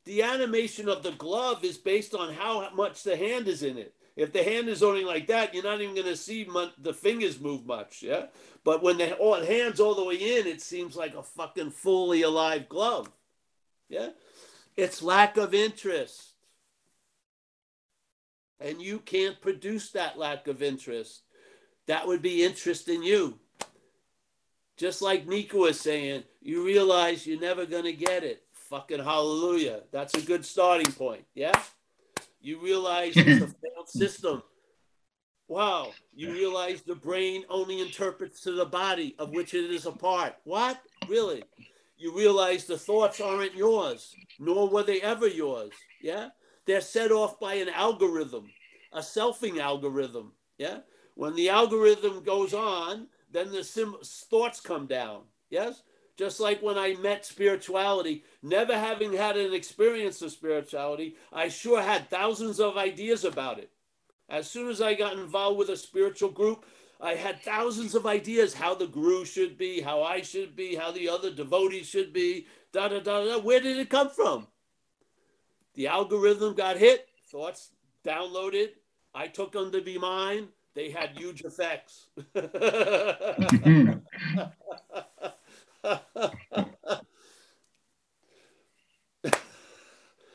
the animation of the glove is based on how much the hand is in it. If the hand is only like that, you're not even going to see the fingers move much. Yeah. But when the all, hand's all the way in, it seems like a fucking fully alive glove. Yeah. It's lack of interest. And you can't produce that lack of interest. That would be interest in you. Just like Nika was saying, you realize you're never going to get it Fucking hallelujah. That's a good starting point. Yeah? You realize it's a failed system. Wow. You realize the brain only interprets to the body of which it is a part. What? Really? You realize the thoughts aren't yours, nor were they ever yours. Yeah? They're set off by an algorithm, a selfing algorithm. Yeah? When the algorithm goes on, then the sim- thoughts come down. Yes? Just like when I met spirituality, never having had an experience of spirituality, I sure had thousands of ideas about it. As soon as I got involved with a spiritual group, I had thousands of ideas how the guru should be, how I should be, how the other devotees should be, da da da da. Where did it come from? The algorithm got hit, thoughts downloaded. I took them to be mine. They had huge effects.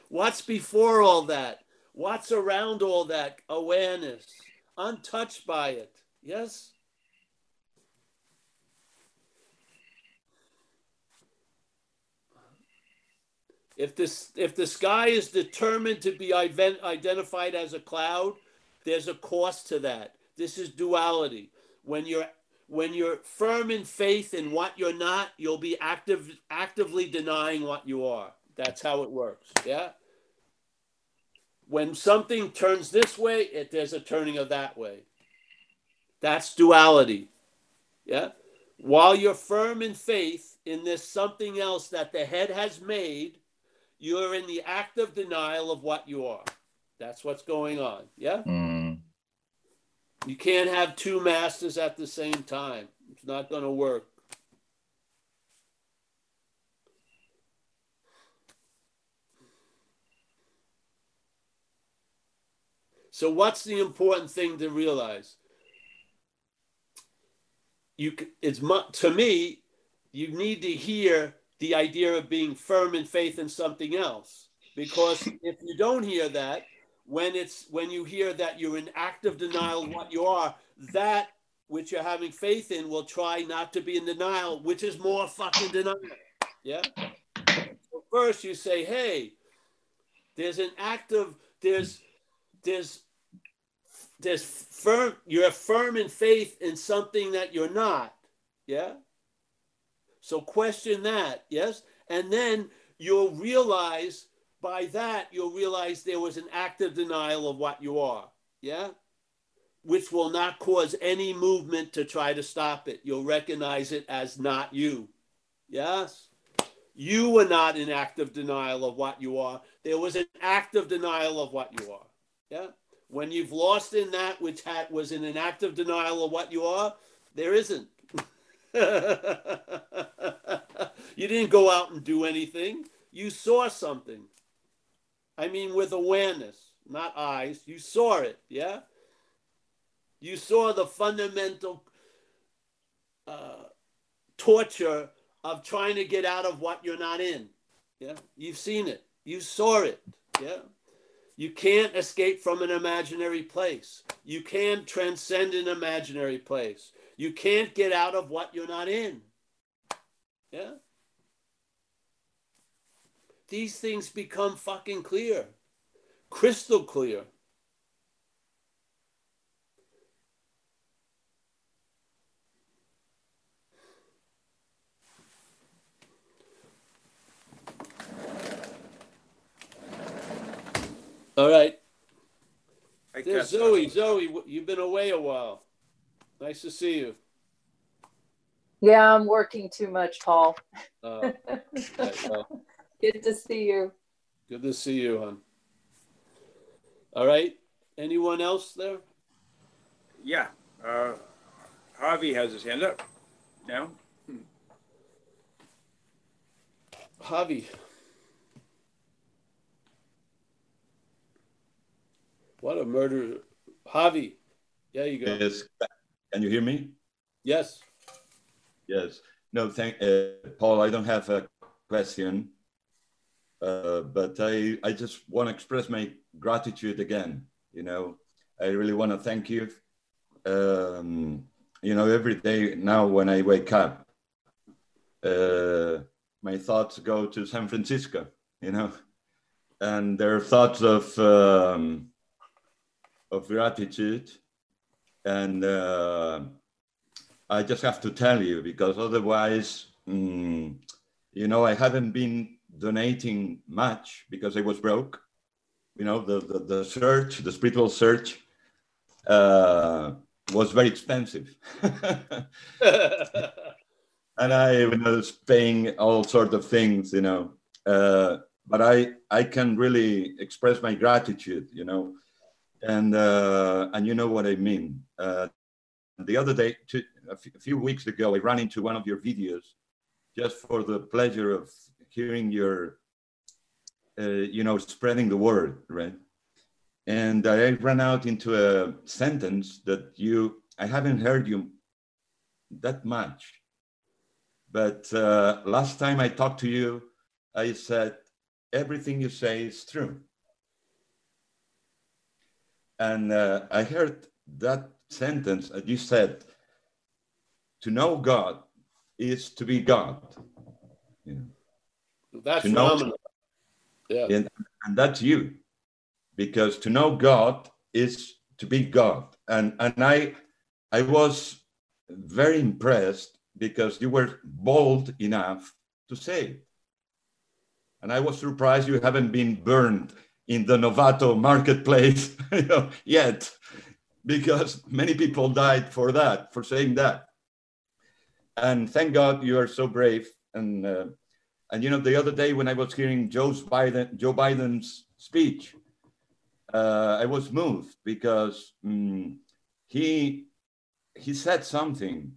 What's before all that? What's around all that? Awareness, untouched by it. Yes? If this if the sky is determined to be identified as a cloud, there's a cost to that. This is duality. When you're when you're firm in faith in what you're not, you'll be active actively denying what you are. That's how it works. Yeah. When something turns this way, it, there's a turning of that way. That's duality. Yeah. While you're firm in faith in this something else that the head has made, you're in the active denial of what you are. That's what's going on. Yeah. Mm. You can't have two masters at the same time. It's not going to work. So, what's the important thing to realize? You, it's to me, you need to hear the idea of being firm in faith in something else. Because if you don't hear that, when it's when you hear that you're in active denial of what you are, that which you're having faith in will try not to be in denial, which is more fucking denial. Yeah. So first you say, hey, there's an active, there's there's there's firm, you're firm in faith in something that you're not. Yeah. So question that, yes? And then you'll realize by that, you'll realize there was an active denial of what you are. Yeah? Which will not cause any movement to try to stop it. You'll recognize it as not you. Yes? You were not in active denial of what you are. There was an active denial of what you are. Yeah? When you've lost in that which had, was in an active denial of what you are, there isn't. you didn't go out and do anything. You saw something. I mean, with awareness, not eyes. You saw it, yeah? You saw the fundamental uh, torture of trying to get out of what you're not in. Yeah, you've seen it. You saw it. Yeah. You can't escape from an imaginary place. You can't transcend an imaginary place. You can't get out of what you're not in. Yeah? These things become fucking clear, crystal clear. All right. There's Zoe. Zoe, you've been away a while. Nice to see you. Yeah, I'm working too much, Paul. Uh, right, well, Good to see you. good to see you, hon. All right. Anyone else there? Yeah. Uh, Javi has his hand up now. Javi. What a murder. Javi. There you go. Yes. Can you hear me? Yes. Yes. No, thank uh, Paul. I don't have a question, uh, but I I just want to express my gratitude again. You know, I really want to thank you. Um, you know, every day now when I wake up, uh, my thoughts go to San Francisco. You know, and they're thoughts of um, of gratitude and. Uh, I just have to tell you because otherwise, mm, you know, I haven't been donating much because I was broke. You know, the, the, the search, the spiritual search uh, was very expensive. and I was paying all sorts of things, you know. Uh, but I, I can really express my gratitude, you know, and uh, and you know what I mean. Uh, the other day, two, a few- few weeks ago, I ran into one of your videos just for the pleasure of hearing your, uh, you know, spreading the word, right? And I ran out into a sentence that you, I haven't heard you that much. But uh, last time I talked to you, I said, everything you say is true. And uh, I heard that sentence that you said, to know God is to be God. You know, That's To know- phenomenal. Yeah. and, and that's you. Because to know God is to be God. And, and I, I was very impressed because you were bold enough to say it. And I was surprised you haven't been burned in the Novato marketplace you know, yet, because many people died for that, for saying that. And thank God you are so brave. And uh, and you know, the other day when I was hearing Joe's Biden, Joe Biden's speech, uh, I was moved because mm, he he said something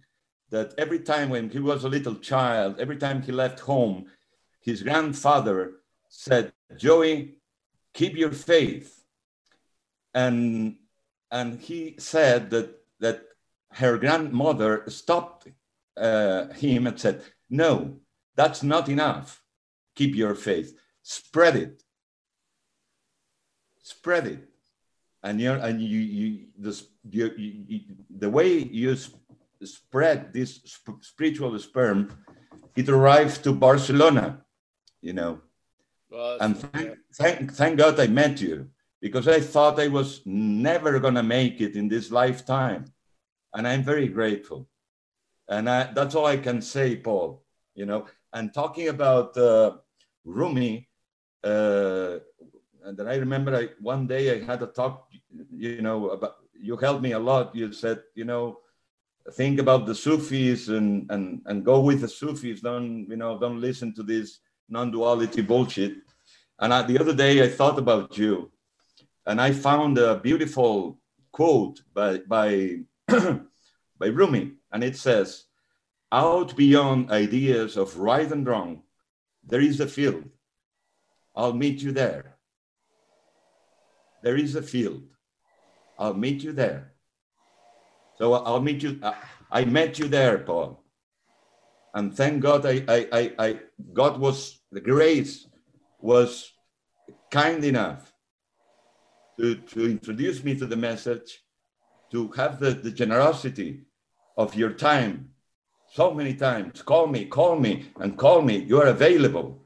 that every time when he was a little child, every time he left home, his grandfather said, "Joey, keep your faith." And and he said that that her grandmother stopped uh, him and said, "No, that's not enough. Keep your faith. Spread it. Spread it." And you're, and you you the you, you, the way you sp- spread this sp- spiritual sperm, it arrived to Barcelona. You know, Well, and thank, thank, thank God I met you because I thought I was never going to make it in this lifetime. And I'm very grateful. And I, that's all I can say, Paul. You know, and talking about uh, Rumi, uh, and then I remember I, one day I had a talk, you know, about you helped me a lot. You said, you know, think about the Sufis and and and go with the Sufis. Don't you know? Don't listen to this non-duality bullshit. And I, the other day I thought about you, and I found a beautiful quote by by by Rumi, and it says, out beyond ideas of right and wrong, there is a field. I'll meet you there. There is a field. I'll meet you there. So I'll meet you. I met you there, Paul. And thank God, I, I, I, I God was the grace was kind enough to, to introduce me to the message, to have the, the generosity of your time so many times. Call me, call me, and call me. You are available.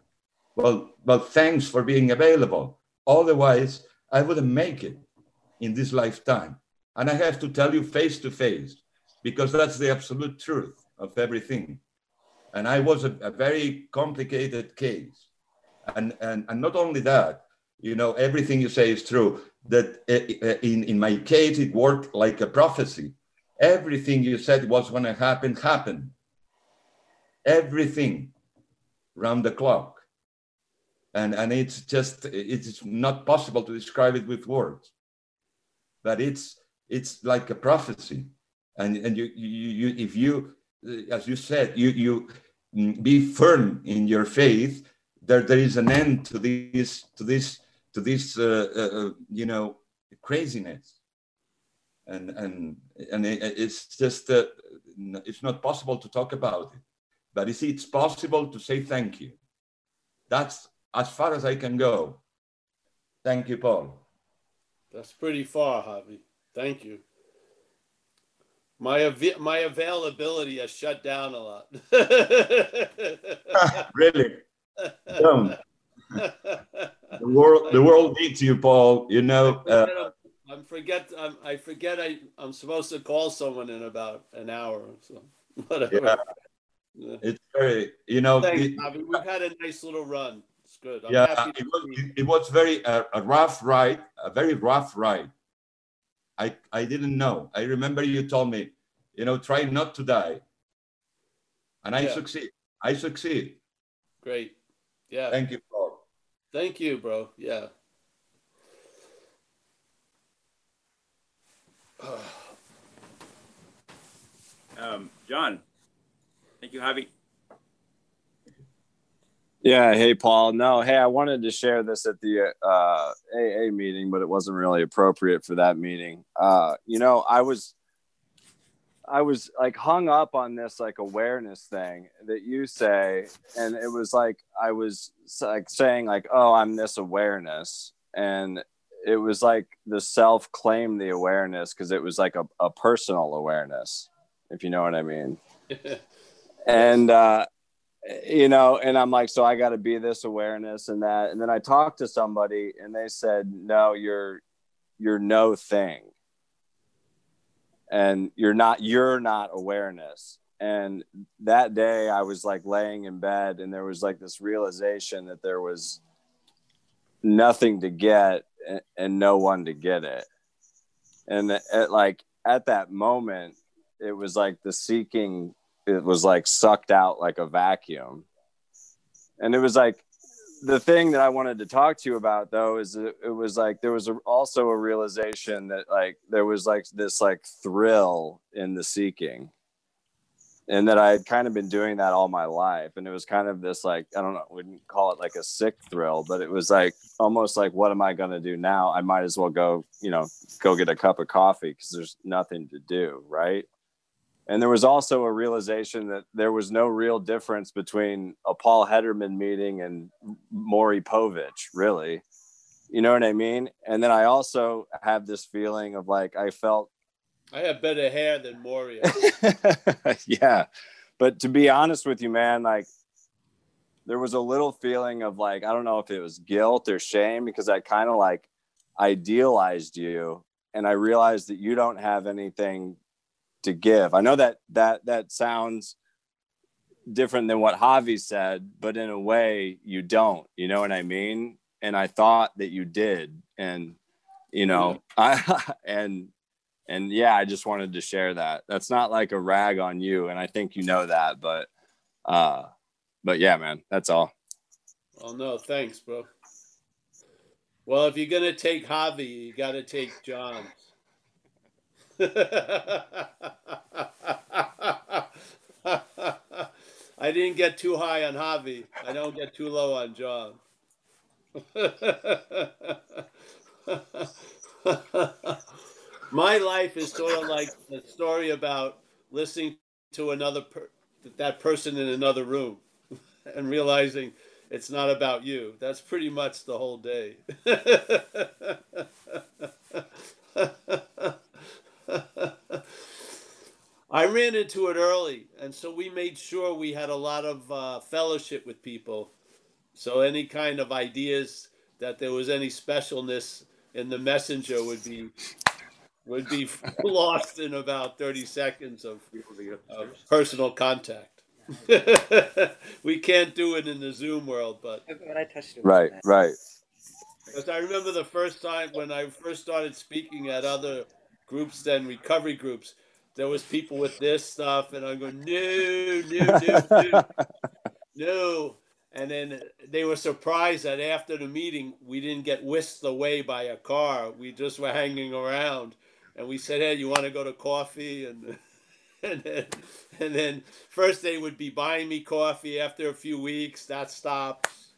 Well, well, thanks for being available. Otherwise, I wouldn't make it in this lifetime. And I have to tell you face to face, because that's the absolute truth of everything. And I was a, a very complicated case. And, and, and not only that, you know, everything you say is true. That uh, uh, in, in my case, it worked like a prophecy. Everything you said was going to happen, happened. Everything round the clock. And, and it's just, it's not possible to describe it with words. But it's, it's like a prophecy. And, and you, you, you, if you, as you said, you, you be firm in your faith, there, there is an end to this, to this to this, uh, uh, uh, you know, craziness. And, and, and it, it's just, uh, it's not possible to talk about it. But you see, it's possible to say thank you. That's as far as I can go. Thank you, Paul. That's pretty far, Javi. Thank you. My av- my availability has shut down a lot. really? Don't the world the world needs you paul you know uh, i'm forget I'm, i forget I, i'm supposed to call someone in about an hour so whatever. Yeah. it's very you know Thanks, it, we've had a nice little run. It's good. I'm yeah it was, it was, very uh, a rough ride a very rough ride i i didn't know i remember you told me you know try not to die and i yeah. succeed i succeed great yeah thank you paul Thank you, bro. Yeah. um, John. Thank you, Javi. Yeah. Hey, Paul. No. Hey, I wanted to share this at the uh, AA meeting, but it wasn't really appropriate for that meeting. Uh, you know, I was I was like hung up on this like awareness thing that you say, and it was like I was like saying like, "Oh, I'm this awareness," and it was like the self claim the awareness because it was like a, a personal awareness, if you know what I mean. and uh, you know, and I'm like, so I got to be this awareness and that, and then I talked to somebody, and they said, "No, you're you're no thing." and you're not you're not awareness. And that day i was like laying in bed and there was like this realization that there was nothing to get and, and no one to get it. And at, like at that moment it was like the seeking it was like sucked out like a vacuum. And it was like the thing that I wanted to talk to you about though is it, it was like there was a, also a realization that like there was like this like thrill in the seeking. And that I had kind of been doing that all my life. And it was kind of this like I don't know wouldn't call it like a sick thrill but it was like almost like what am I going to do now? I might as well go you know go get a cup of coffee cuz there's nothing to do right and there was also a realization that there was no real difference between a Paul Hedderman meeting and Maury Povich, really. You know what I mean? And then I also have this feeling of like I felt I have better hair than Maury. yeah. But to be honest with you, man, like there was a little feeling of like, I don't know if it was guilt or shame because I kind of like idealized you and I realized that you don't have anything to give. I know that that that sounds different than what Javi said, but in a way you don't. You know what I mean? And I thought that you did, and you know, I and and yeah, I just wanted to share that. That's not like a rag on you, and I think you know that, but uh, but yeah, man, that's all. Oh no, thanks, bro. Well, if you're gonna take Javi, you got to take John. I didn't get too high on Javi. I don't get too low on John. My life is sort of like a story about listening to another per- that person in another room and realizing it's not about you. That's pretty much the whole day. I ran into it early, and so we made sure we had a lot of uh, fellowship with people. So any kind of ideas that there was any specialness in the messenger would be would be lost in about thirty seconds of, of personal contact. we can't do it in the Zoom world, but When I touched it. Right, right. because I remember the first time when I first started speaking at other groups, then recovery groups, there was people with this stuff, and I'm going, no, no, no, no, no. And then they were surprised that after the meeting, we didn't get whisked away by a car. We just were hanging around, and we said, "Hey, you want to go to coffee?" And and then, and then first they would be buying me coffee. After a few weeks, that stops.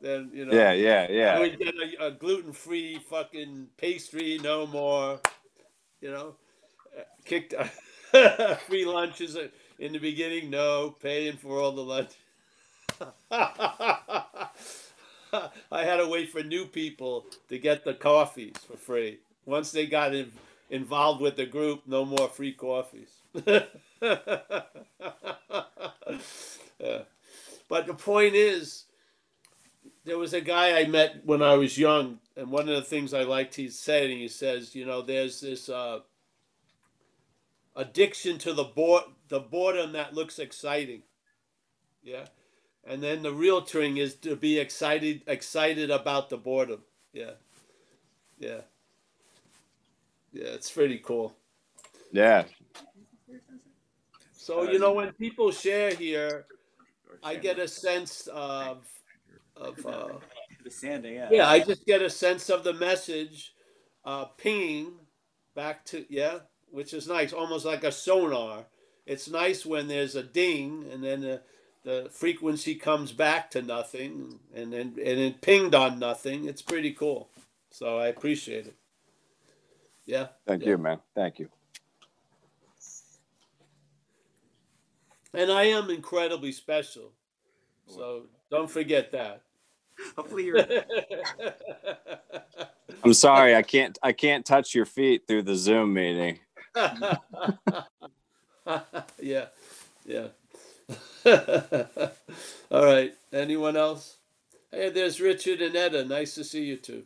Then you know, Yeah, yeah, yeah. we get a, a gluten-free fucking pastry, no more. You know, Uh, kicked free lunches in the beginning, no paying for all the lunch. I had to wait for new people to get the coffees for free. Once they got in, involved with the group, no more free coffees. Yeah. But the point is, there was a guy I met when I was young, and one of the things I liked he said, and he says, you know, there's this uh, addiction to the board, the boredom that looks exciting, yeah, and then the real thing is to be excited, excited about the boredom, yeah, yeah, yeah. It's pretty cool. Yeah. So you know, when people share here, I get a sense of of. Uh, The sanding, yeah. Yeah, I just get a sense of the message uh, pinging back to yeah, which is nice, almost like a sonar. It's nice when there's a ding and then the, the frequency comes back to nothing and then and it pinged on nothing. It's pretty cool. So I appreciate it. Yeah. Thank yeah. you, man. Thank you. And I am incredibly special. So don't forget that. Hopefully you're. I'm sorry, I can't I can't touch your feet through the Zoom meeting. yeah, yeah. All right. Anyone else? Hey, there's Richard and Etta. Nice to see you two.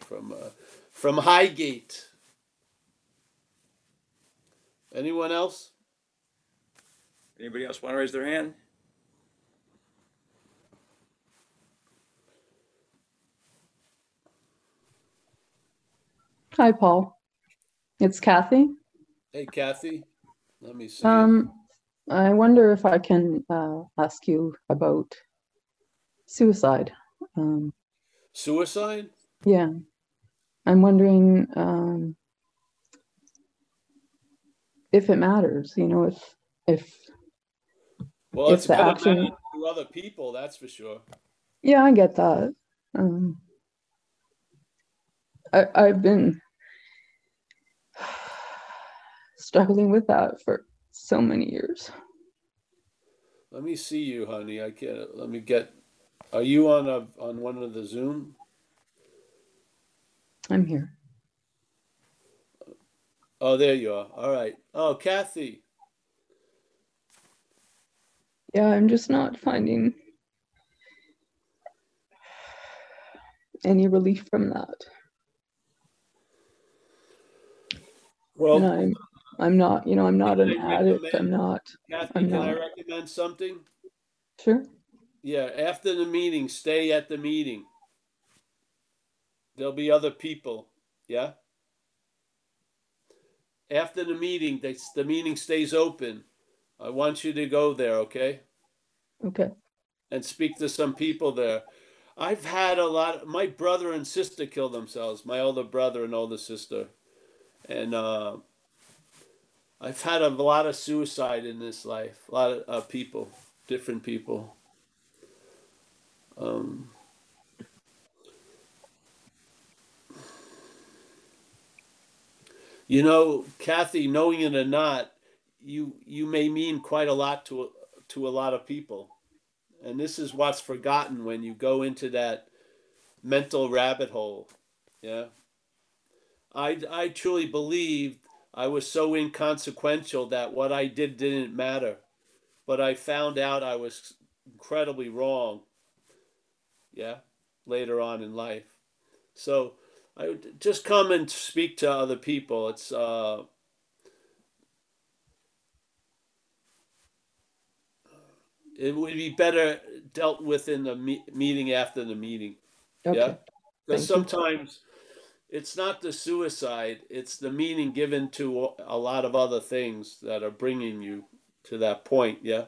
From uh, from Highgate. Anyone else? Anybody else want to raise their hand? Hi, Paul. It's Kathy. Hey, Kathy. Let me see. Um, I wonder if I can uh, ask you about suicide. Um, Suicide? yeah, I'm wondering um, if it matters. You know, if if Well, If it's the action- to other people. That's for sure. yeah, I get that. Um, I I've been struggling with that for so many years. Let me see you, honey. I can't. Let me get. Are you on a on one of the Zoom? I'm here. Oh, there you are. All right. Oh, Kathy. Yeah, I'm just not finding any relief from that. Well, I'm not, you know, I'm not an Can I addict. I'm not Kathy, I'm can I not. recommend something? sure. Yeah, after the meeting, stay at the meeting. There'll be other people. Yeah. After the meeting, they, the meeting stays open. I want you to go there, okay? Okay. and speak to some people there. I've had a lot. My brother and sister killed themselves. My older brother and older sister, and uh, I've had a lot of suicide in this life, a lot of uh, people, different people. Um, you know, Kathy, knowing it or not, you you may mean quite a lot to to a lot of people, and this is what's forgotten when you go into that mental rabbit hole. Yeah, I I truly believed I was so inconsequential that what I did didn't matter, but I found out I was incredibly wrong. Yeah, later on in life, so I would just come and speak to other people. It's uh, it would be better dealt with in the me- meeting after the meeting. Okay. Yeah, because sometimes it's not the suicide; it's the meaning given to a lot of other things that are bringing you to that point. Yeah,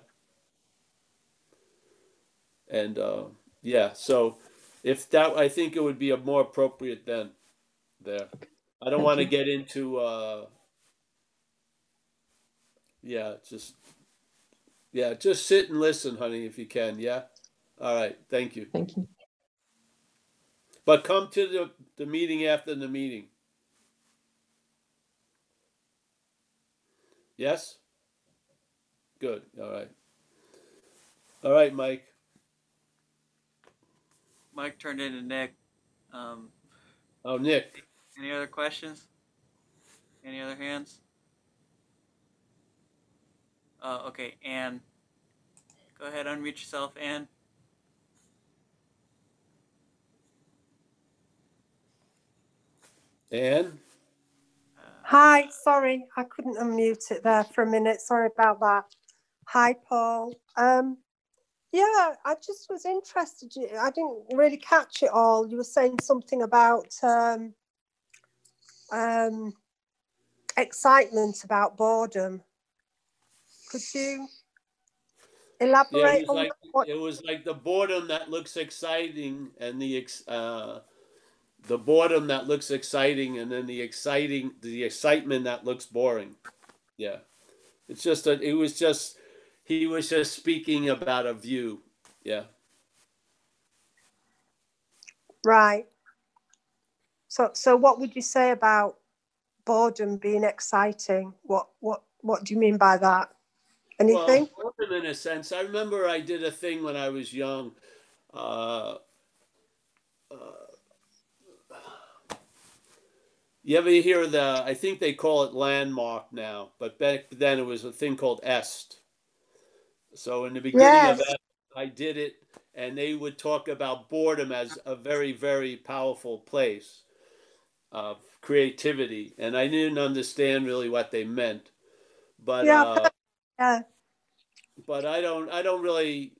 and uh, yeah, so if that, I think it would be a more appropriate then. There, I don't want to get into. Uh, yeah, just yeah, just sit and listen, honey, if you can. Yeah. All right. Thank you. Thank you. But come to the, the meeting after the meeting. Yes? Good. All right. All right, Mike. Mike turned into Nick. Um, Oh, Nick. any other questions? Any other hands? Uh, okay, Anne. Go ahead, unmute yourself, Anne. Ann? Hi, sorry, I couldn't unmute it there for a minute. Sorry about that. Hi, Paul. Um, yeah, I just was interested. I didn't really catch it all. You were saying something about um, um, excitement about boredom. Could you Yeah, elaborate it was on like what? it was like the boredom that looks exciting and the ex- uh the boredom that looks exciting and then the exciting the excitement that looks boring. Yeah. It's just a it was just he was just speaking about a view. Yeah. Right. So, so what would you say about boredom being exciting? What, what, what do you mean by that? Anything? Well, boredom in a sense. I remember I did a thing when I was young. Uh, uh, you ever hear the? I think they call it landmark now, but back then it was a thing called est. So in the beginning of Yes. that, I did it, and they would talk about boredom as a very, very powerful place of creativity, and I didn't understand really what they meant. But Yeah, uh, yeah. but I don't I don't really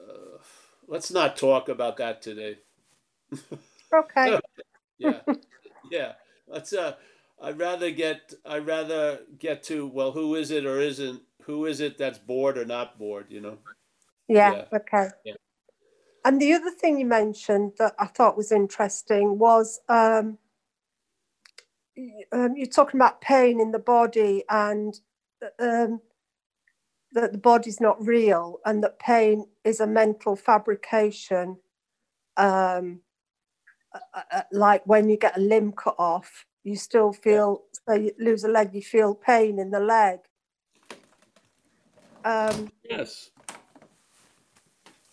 uh, let's not talk about that today. Okay. Yeah. Yeah. Let's uh I'd rather get I'd rather get to well who is it or isn't who is it that's bored or not bored, you know? Yeah. Yeah. Okay. Yeah. And the other thing you mentioned that I thought was interesting was um, um, you're talking about pain in the body and um, that the body's not real and that pain is a mental fabrication. Um, uh, uh, like when you get a limb cut off, you still feel, so you lose a leg, you feel pain in the leg. Um, Yes.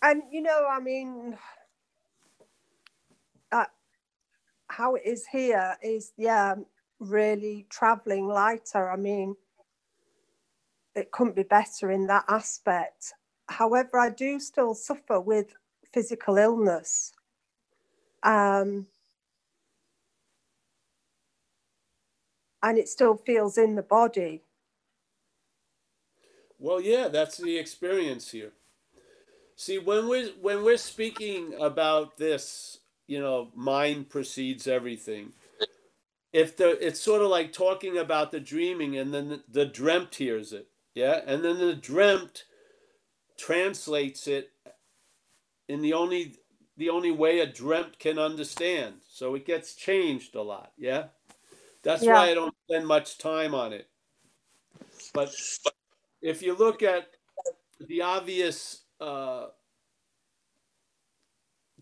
and you know i mean uh, how it is here is yeah really traveling lighter i mean it couldn't be better in that aspect however i do still suffer with physical illness um and it still feels in the body Well, yeah, that's the experience here. See, when we're when we're speaking about this, you know, mind precedes everything. If the it's sort of like talking about the dreaming, and then the, the dreamt hears it, yeah, and then the dreamt translates it in the only the only way a dreamt can understand. So it gets changed a lot, yeah. That's why I don't spend much time on it. But if you look at the obvious, uh,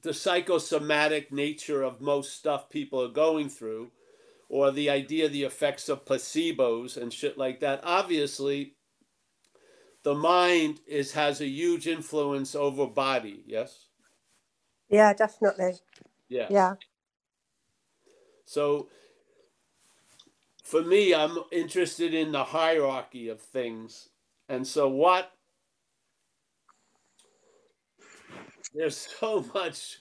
the psychosomatic nature of most stuff people are going through, or the idea, the effects of placebos and shit like that, obviously the mind is has a huge influence over body. Yes. Yeah, definitely. Yeah. Yeah. So for me, I'm interested in the hierarchy of things. And so what there's so much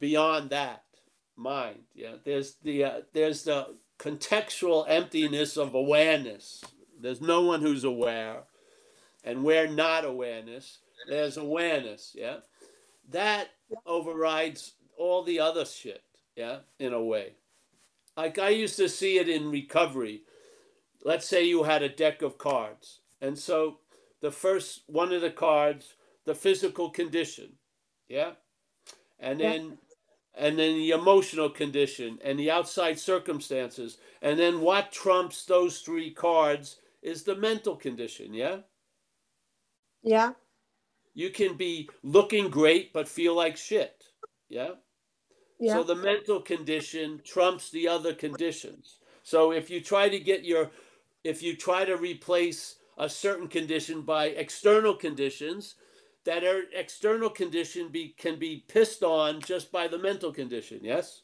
beyond that mind. Yeah. There's the uh, there's the contextual emptiness of awareness. There's no one who's aware. And we're not awareness. There's awareness, yeah. That overrides all the other shit, yeah, in a way. Like I used to see it in recovery. Let's say you had a deck of cards. And so the first one of the cards, the physical condition, yeah? And Yeah. then and then the emotional condition and the outside circumstances. And then what trumps those three cards is the mental condition, yeah? Yeah. You can be looking great but feel like shit, yeah? Yeah. So the mental condition trumps the other conditions. So if you try to get your, if you try to replace a certain condition by external conditions, that are external condition be can be pissed on just by the mental condition. Yes.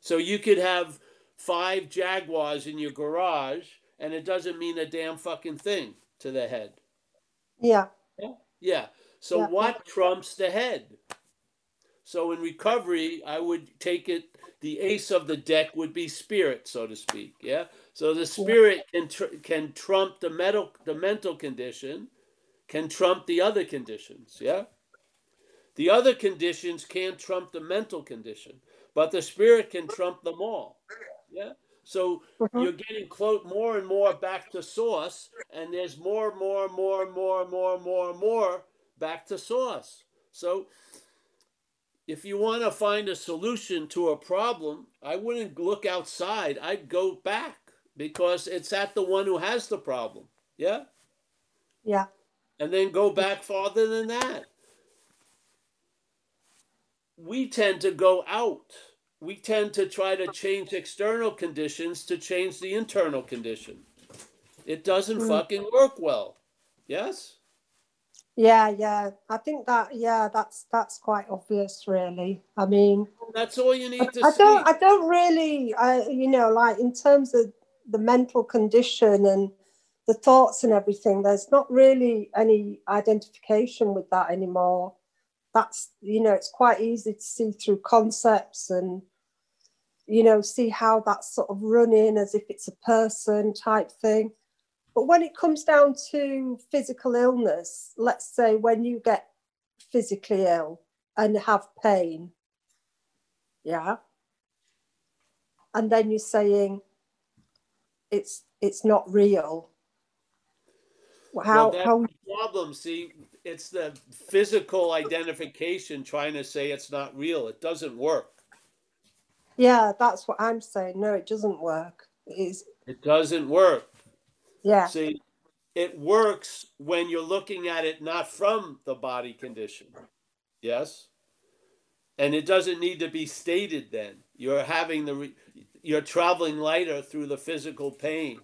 So you could have five Jaguars in your garage, and it doesn't mean a damn fucking thing to the head. yeah. Yeah. So Yeah, what trumps the head? So in recovery, I would take it. The ace of the deck would be spirit, so to speak. Yeah. So the spirit can tr- can trump the mental the mental condition, can trump the other conditions. Yeah. The other conditions can't trump the mental condition, but the spirit can trump them all. Yeah. So Mhm. you're getting close more and more back to source, and there's more, and more, and more, and more, and more, and more, and more back to source. So if you want to find a solution to a problem, I wouldn't look outside. I'd go back because it's at the one who has the problem. Yeah. Yeah. And then go back farther than that. We tend to go out. We tend to try to change external conditions to change the internal condition. It doesn't Mm. fucking work well. Yes? Yeah, yeah. I think that yeah, that's that's quite obvious really. I mean, That's all you need to I see. don't I don't really I you know, like in terms of the mental condition and the thoughts and everything, there's not really any identification with that anymore. That's you know, it's quite easy to see through concepts and you know, see how that's sort of running as if it's a person type thing. But when it comes down to physical illness, let's say when you get physically ill and have pain, yeah, and then you're saying it's it's not real. How well, how problem. See, it's the physical identification trying to say it's not real. It doesn't work. yeah, that's what I'm saying. No, it doesn't work. It is It doesn't work. yeah, See, it works when you're looking at it not from the body condition. Yes? And it doesn't need to be stated then. You're having the re- you're traveling lighter through the physical pain.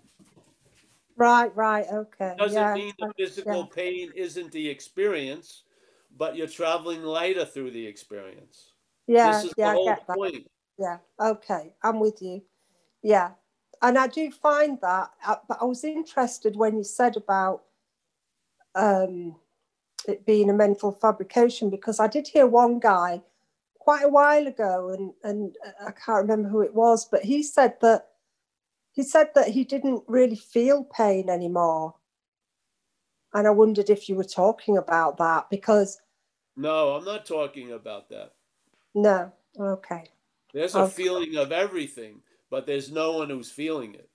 Right, right, okay. Doesn't yeah, mean the physical yeah. pain isn't the experience, but you're traveling lighter through the experience. Yeah, this is yeah, the I get that. point. Yeah, okay, I'm with you. Yeah, and I do find that, uh, but I was interested when you said about um, it being a mental fabrication because I did hear one guy quite a while ago, and and uh, I can't remember who it was, but he said that he said that he didn't really feel pain anymore, and I wondered if you were talking about that because No, I'm not talking about that. no, okay, There's a Okay. feeling of everything, but there's no one who's feeling it.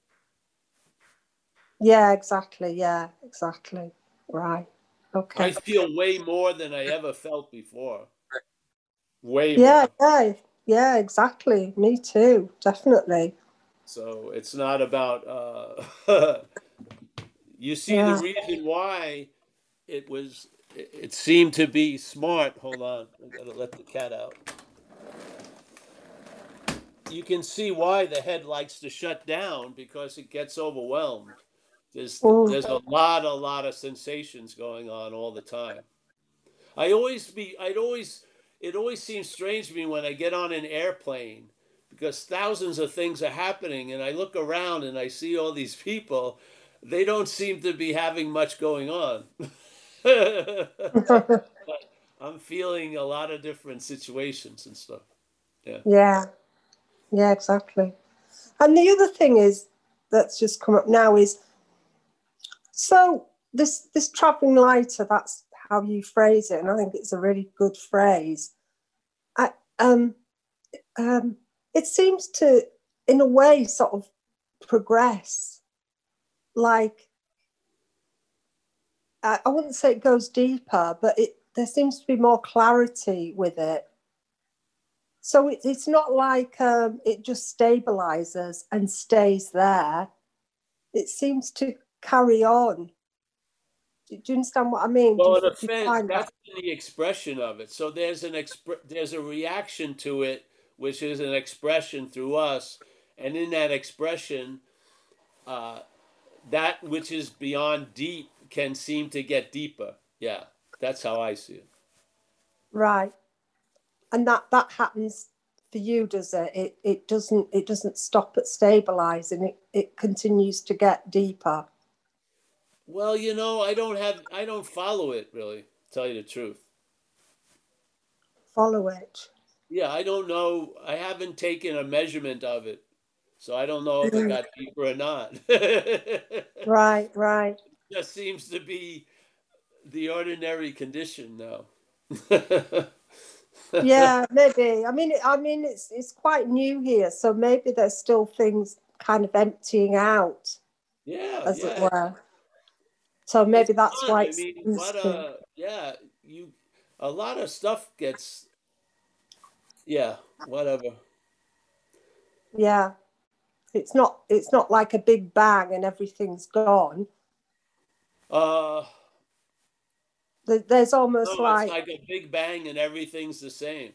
yeah, exactly, yeah, exactly, right, okay. I feel way more than I ever felt before. Way Yeah, more. yeah, yeah, exactly. Me too, definitely. So it's not about uh You see Yeah. the reason why it was. It seemed to be smart. Hold on, I gotta let the cat out. You can see why the head likes to shut down because it gets overwhelmed. There's Mm. there's a lot a lot of sensations going on all the time. I always be I'd always it always seems strange to me when I get on an airplane because thousands of things are happening and I look around and I see all these people they don't seem to be having much going on. I'm feeling a lot of different situations and stuff. Yeah, yeah, exactly. And the other thing is that's just come up now is so this this traveling lighter. That's how you phrase it, and I think it's a really good phrase. I um um it seems to, in a way, sort of progress. Like I, I wouldn't say it goes deeper, but it there seems to be more clarity with it. So it, it's not like um, it just stabilizes and stays there. It seems to carry on. Do, do you understand what I mean? Well, you- an do you offense, find that's that? the expression of it. So there's an expr- there's a reaction to it, which is an expression through us, and in that expression, uh, that which is beyond deep can seem to get deeper. Yeah, that's how I see it. Right. And that that happens for you, does it? It it doesn't it doesn't stop at stabilizing. It it continues to get deeper. Well, you know, I don't have I don't follow it really. Tell you the truth. Follow it. Yeah, I don't know. I haven't taken a measurement of it, so I don't know if it got deeper or not. Right, right. just seems to be the ordinary condition now. Yeah, maybe. I mean, I mean, it's it's quite new here, so maybe there's still things kind of emptying out, yeah, as it were. So maybe It's that's fun. why I mean, what uh, yeah, you a lot of stuff gets yeah, whatever. yeah. It's not it's not like a big bang and everything's gone. Uh There- There's no, almost it's like, like a big bang and everything's the same.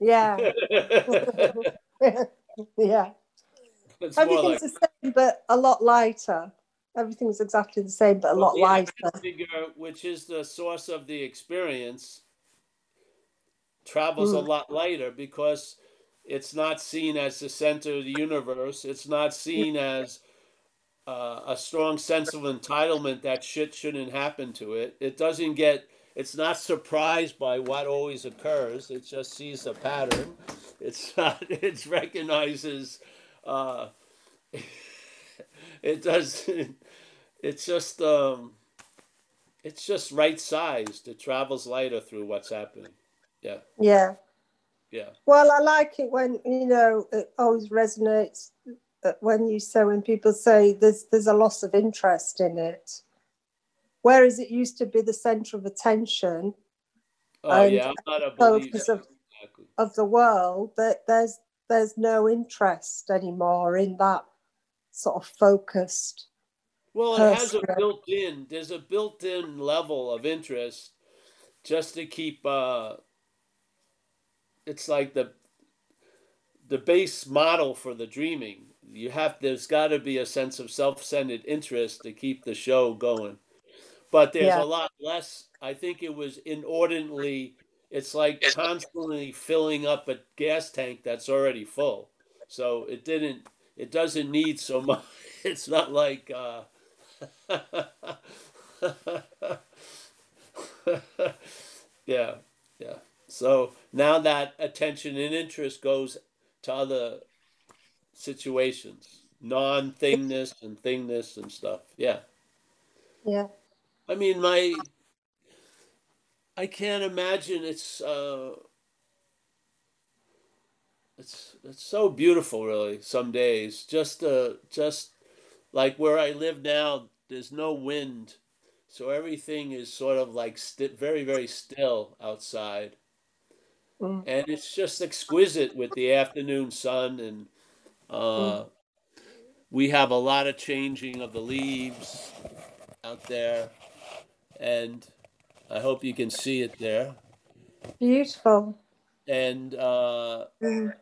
yeah, yeah. it's more like Everything's the same, but a lot lighter. Everything's exactly the same, but a Well, lot lighter. figure, which is the source of the experience, travels a Mm. lot lighter because it's not seen as the center of the universe. It's not seen as uh, a strong sense of entitlement that shit shouldn't happen to it. It doesn't get. It's not surprised by what always occurs. It just sees a pattern. It's not. It recognizes. Uh, it does. It's just. Um, it's just right sized. It travels lighter through what's happening. Yeah, Yeah. yeah. Well, I like it when you know it always resonates uh, when you say when people say there's there's a loss of interest in it, whereas it used to be the center of attention Oh And yeah, I'm not a focus of, Exactly. of the world. That there's there's no interest anymore in that sort of focused. Well, it has a built-in. There's a built-in level of interest, just to keep. Uh, it's like the the base model for the dreaming. You have there's got to be a sense of self-centered interest to keep the show going. But there's Yeah. a lot less. I think it was inordinately. It's like constantly filling up a gas tank that's already full. So it didn't. It doesn't need so much. It's not like. Uh, yeah, yeah. So now that attention and interest goes to other situations, non thingness and thingness and stuff. Yeah. Yeah. I mean, my. I can't imagine it's. Uh, it's it's so beautiful, really. Some days, just uh, just like where I live now, there's no wind, so everything is sort of like sti- very very still outside, Mm. and it's just exquisite with the afternoon sun and uh, we have a lot of changing of the leaves out there, and I hope you can see it there. Beautiful. And uh, Mm.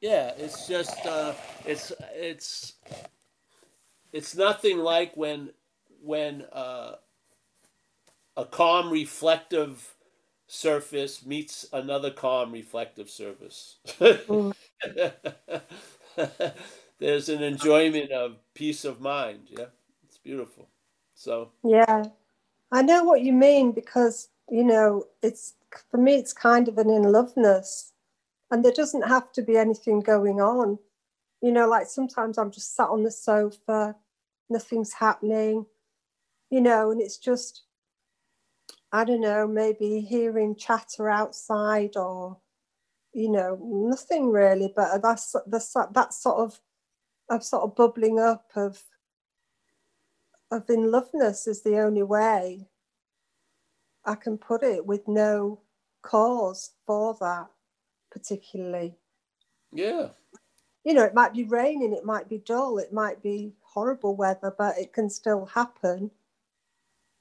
yeah, it's just uh, it's it's it's nothing like when when uh, a calm reflective surface meets another calm reflective surface. There's an enjoyment of peace of mind. Yeah, it's beautiful. So Yeah, I know what you mean because, you know, it's for me, it's kind of an in loveness, and there doesn't have to be anything going on. You know, like sometimes I'm just sat on the sofa, nothing's happening, you know, and it's just, I don't know, maybe hearing chatter outside or, you know, nothing really, but that's that's that sort of, of sort of bubbling up of of in loveness is the only way I can put it with no cause for that particularly. yeah, You know, it might be raining, it might be dull, it might be horrible weather, but it can still happen.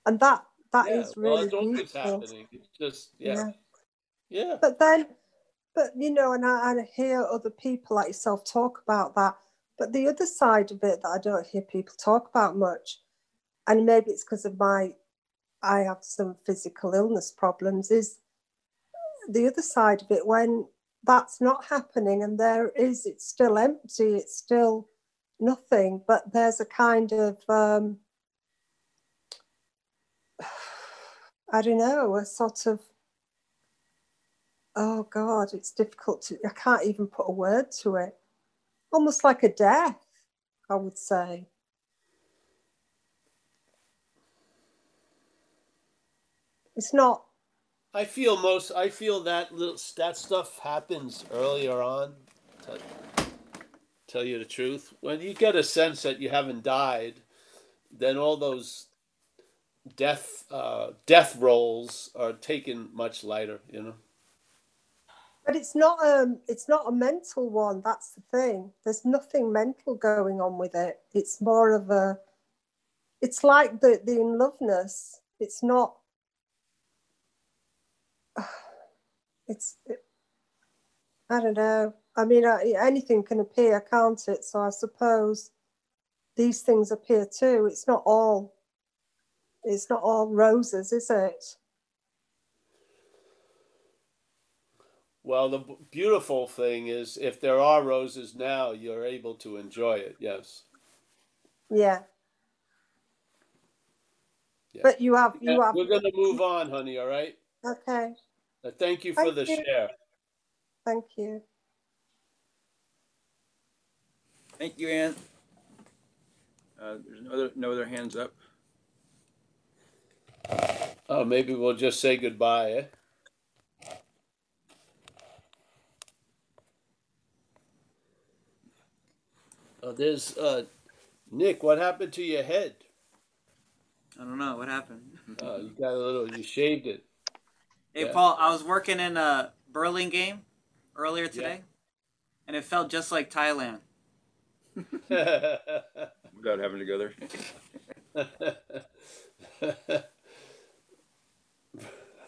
And that that yeah. is well, really always beautiful. happening. It's just yeah, yeah. But then, but you know, and I, I hear other people like yourself talk about that. But the other side of it that I don't hear people talk about much, and maybe it's because of my, I have some physical illness problems, is the other side of it when that's not happening and there is, it's still empty, it's still nothing, but there's a kind of, um, I don't know, a sort of oh god it's difficult to i can't even put a word to it almost like a death i would say it's not I feel most. I feel that little that stuff happens earlier on. To tell you the truth, when you get a sense that you haven't died, then all those death uh, death rolls are taken much lighter. You know. but it's not um it's not a mental one that's the thing. There's nothing mental going on with it. It's more of a it's like the the in loveness. It's not it's i don't know. I mean anything can appear can't it? So i suppose these things appear too. It's not all it's not all roses is it Well, the b- beautiful thing is, if there are roses now, you're able to enjoy it. Yes. yeah Yeah. but you have you Yeah, have We're gonna move on, honey. All right. okay Uh, thank you for Thank the you. share. thank you Thank you, Anne. Uh, there's no other, no other hands up. Oh, maybe we'll just say goodbye. Eh? Oh, there's uh, Nick. What happened to your head? I don't know what happened. Oh, you got a little. You shaved it. Hey, Yeah. Paul, I was working in a Burlingame earlier today, and it felt just like Thailand. Without having to go there.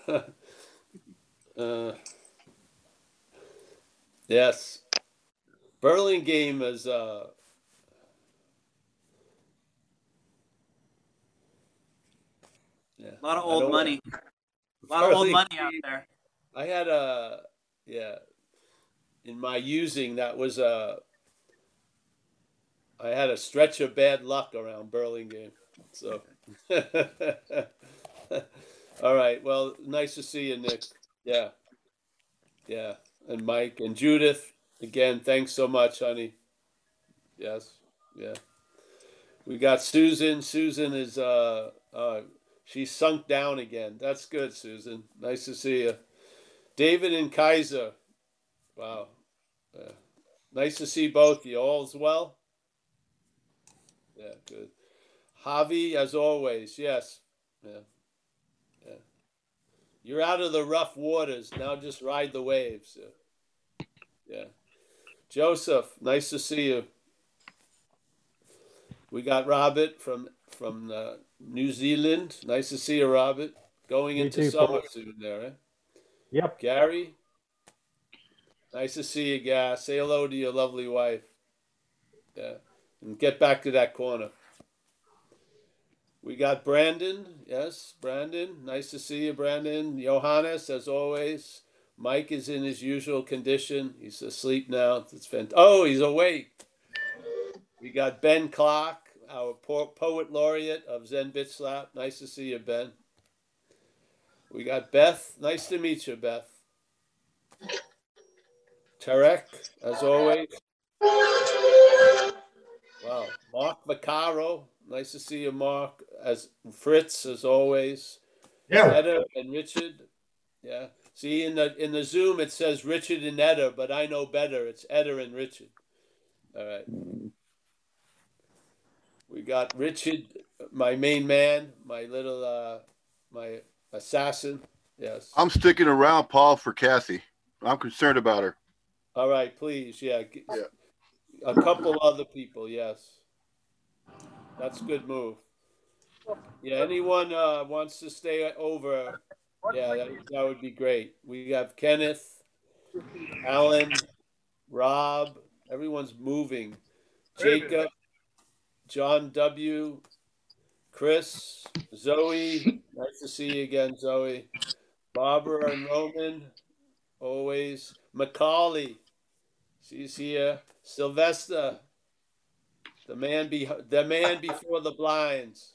uh, yes, Burlingame is. Uh, yeah, A lot of old money. A lot of old money out there. I had a yeah. In my using, that was a. I had a stretch of bad luck around Burlingame, so. All right. Well, nice to see you, Nick. Yeah. Yeah, and Mike and Judith again. Thanks so much, honey. Yes. Yeah. We got Susan. Susan is uh uh she's sunk down again. That's good, Susan. Nice to see you. David and Kaiser. Wow. Yeah. Nice to see both you. All's well? Yeah, good. Javi, as always, yes. Yeah. You're out of the rough waters. Now just ride the waves. Yeah. yeah. Joseph, nice to see you. We got Robert from from uh, New Zealand. Nice to see you, Robert. Going You into too, summer Paul. soon there, eh? Yep. Gary. Nice to see you, Gary. Say hello to your lovely wife. Yeah. And get back to that corner. We got Brandon. Yes, Brandon. Nice to see you, Brandon. Johannes, as always. Mike is in his usual condition. He's asleep now. It's fant- Oh, he's awake. We got Ben Clark, our po- poet laureate of Zen Bitchslap. Nice to see you, Ben. We got Beth. Nice to meet you, Beth. Tarek, as always. Wow. Mark Vaccaro. Nice to see you, Mark. As Fritz, as always. Yeah. Etta and Richard. Yeah. See in the in the Zoom it says Richard and Etta, but I know better. It's Etta and Richard. All right. We got Richard, my main man, my little uh my assassin. Yes. I'm sticking around, Paul, for Kathy. I'm concerned about her. All right, please. Yeah. Yeah. A couple other people, yes. That's a good move. Yeah, anyone uh, wants to stay over, yeah, that, that would be great. We have Kenneth, Alan, Rob, everyone's moving. Jacob, John W., Chris, Zoe, nice to see you again, Zoe. Barbara and Roman, always. Macaulay, she's here. Sylvester, the man be the man before the blinds.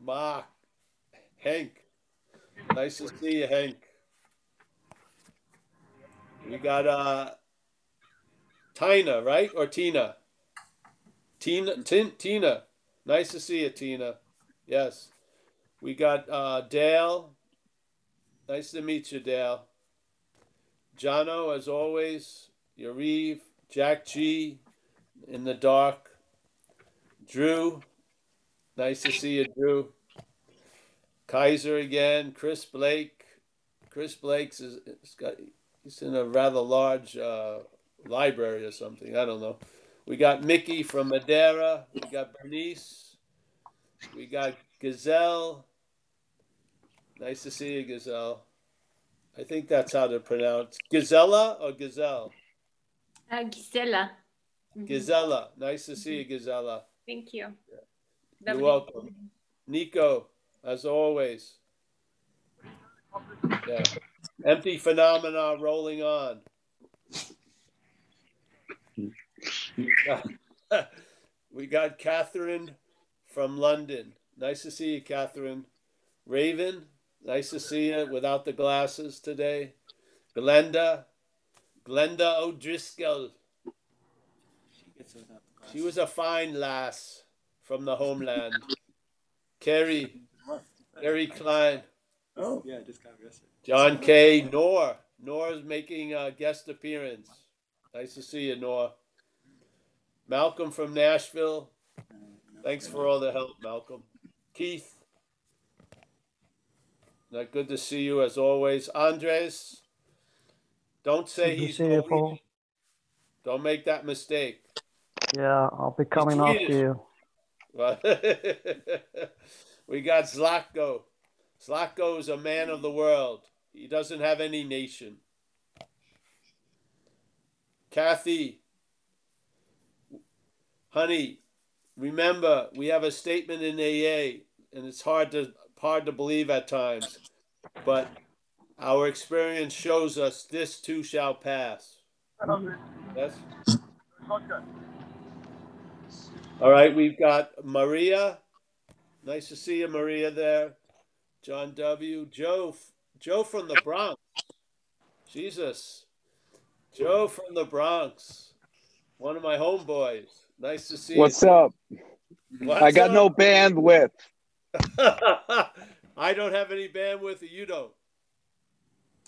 Mark, Hank, nice to see you, Hank. We got uh Tina, right? Or Tina? Tina Tin, Tina. Nice to see you, Tina. Yes. We got uh Dale. Nice to meet you, Dale. Jono, as always. Yariv, Jack G, in the dark. Drew, nice to see you, Drew. Kaiser again. Chris Blake. Chris Blake's is it's got he's in a rather large uh, library or something. I don't know. We got Mickey from Madeira. We got Bernice. We got Gazelle. Nice to see you, Gazelle. I think that's how to pronounce Gazella or Gazelle. Uh, Gisela. Mhm. Gazella. Nice to see you, Gazella. Thank you. You're welcome. Nico, as always. Yeah. Empty phenomena rolling on. we got Catherine from London. Nice to see you, Catherine. Raven, nice to see you without the glasses today. Glenda, Glenda O'Driscoll. She was a fine lass from the homeland. Kerry, Kerry Klein. Oh, yeah, just got arrested. John K. Nor. Nor's making a guest appearance. Nice to see you, Nor. Malcolm from Nashville. Thanks for all the help, Malcolm. Keith. Not good to see you as always. Andres. Don't say Good he's see you, Polish. Paul. Don't make that mistake. Yeah, I'll be coming after Swedish. you. we got Zlatko. Zlatko is a man of the world. He doesn't have any nation. Kathy, honey, remember we have a statement in AA, and it's hard to hard to believe at times, but our experience shows us this too shall pass. Yes. All right, we've got Maria. Nice to see you, Maria. There, John W. Joe, Joe from the Bronx. Jesus, Joe from the Bronx. One of my homeboys. Nice to see What's you. up? What's up? I got no bandwidth. I don't have any bandwidth, or you don't.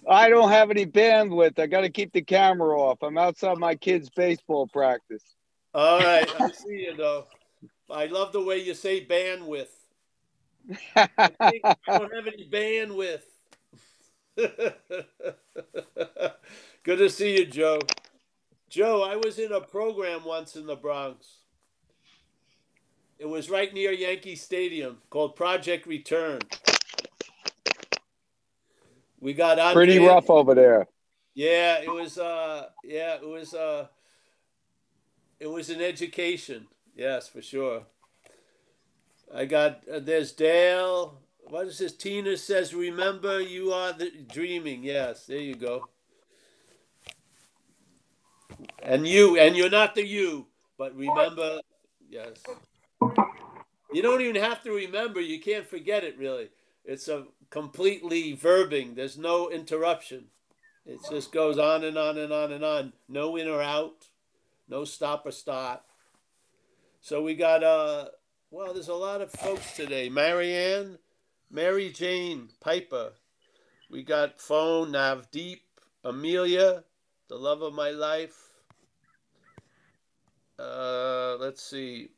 I don't have any bandwidth. I got to keep the camera off. I'm outside my kid's baseball practice. All right, I see you though. I love the way you say bandwidth. I I don't have any bandwidth. Good to see you, Joe. Joe, I was in a program once in the Bronx. It was right near Yankee Stadium called Project Return. We got on Pretty rough over there. Yeah, it was uh yeah, it was uh it was an education. Yes, for sure. I got uh, there's Dale. What is this? Tina says, "Remember, you are the dreaming." Yes, there you go. And you, and you're not the you, but remember, yes. You don't even have to remember. You can't forget it. Really, it's a completely verbing. There's no interruption. It just goes on and on and on and on. No in or out. No stop or start. So we got uh well, there's a lot of folks today. Marianne, Mary Jane Piper. We got phone Navdeep, Amelia, the love of my life. Uh, let's see.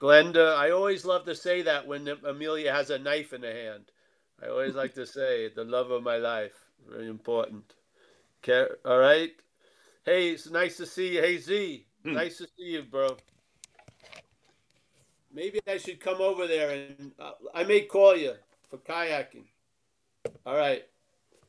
Glenda, I always love to say that when Amelia has a knife in her hand. I always like to say the love of my life. Very important. Okay, all right. Hey, it's nice to see you. Hey Z, nice to see you, bro. Maybe I should come over there and uh, I may call you for kayaking. All right.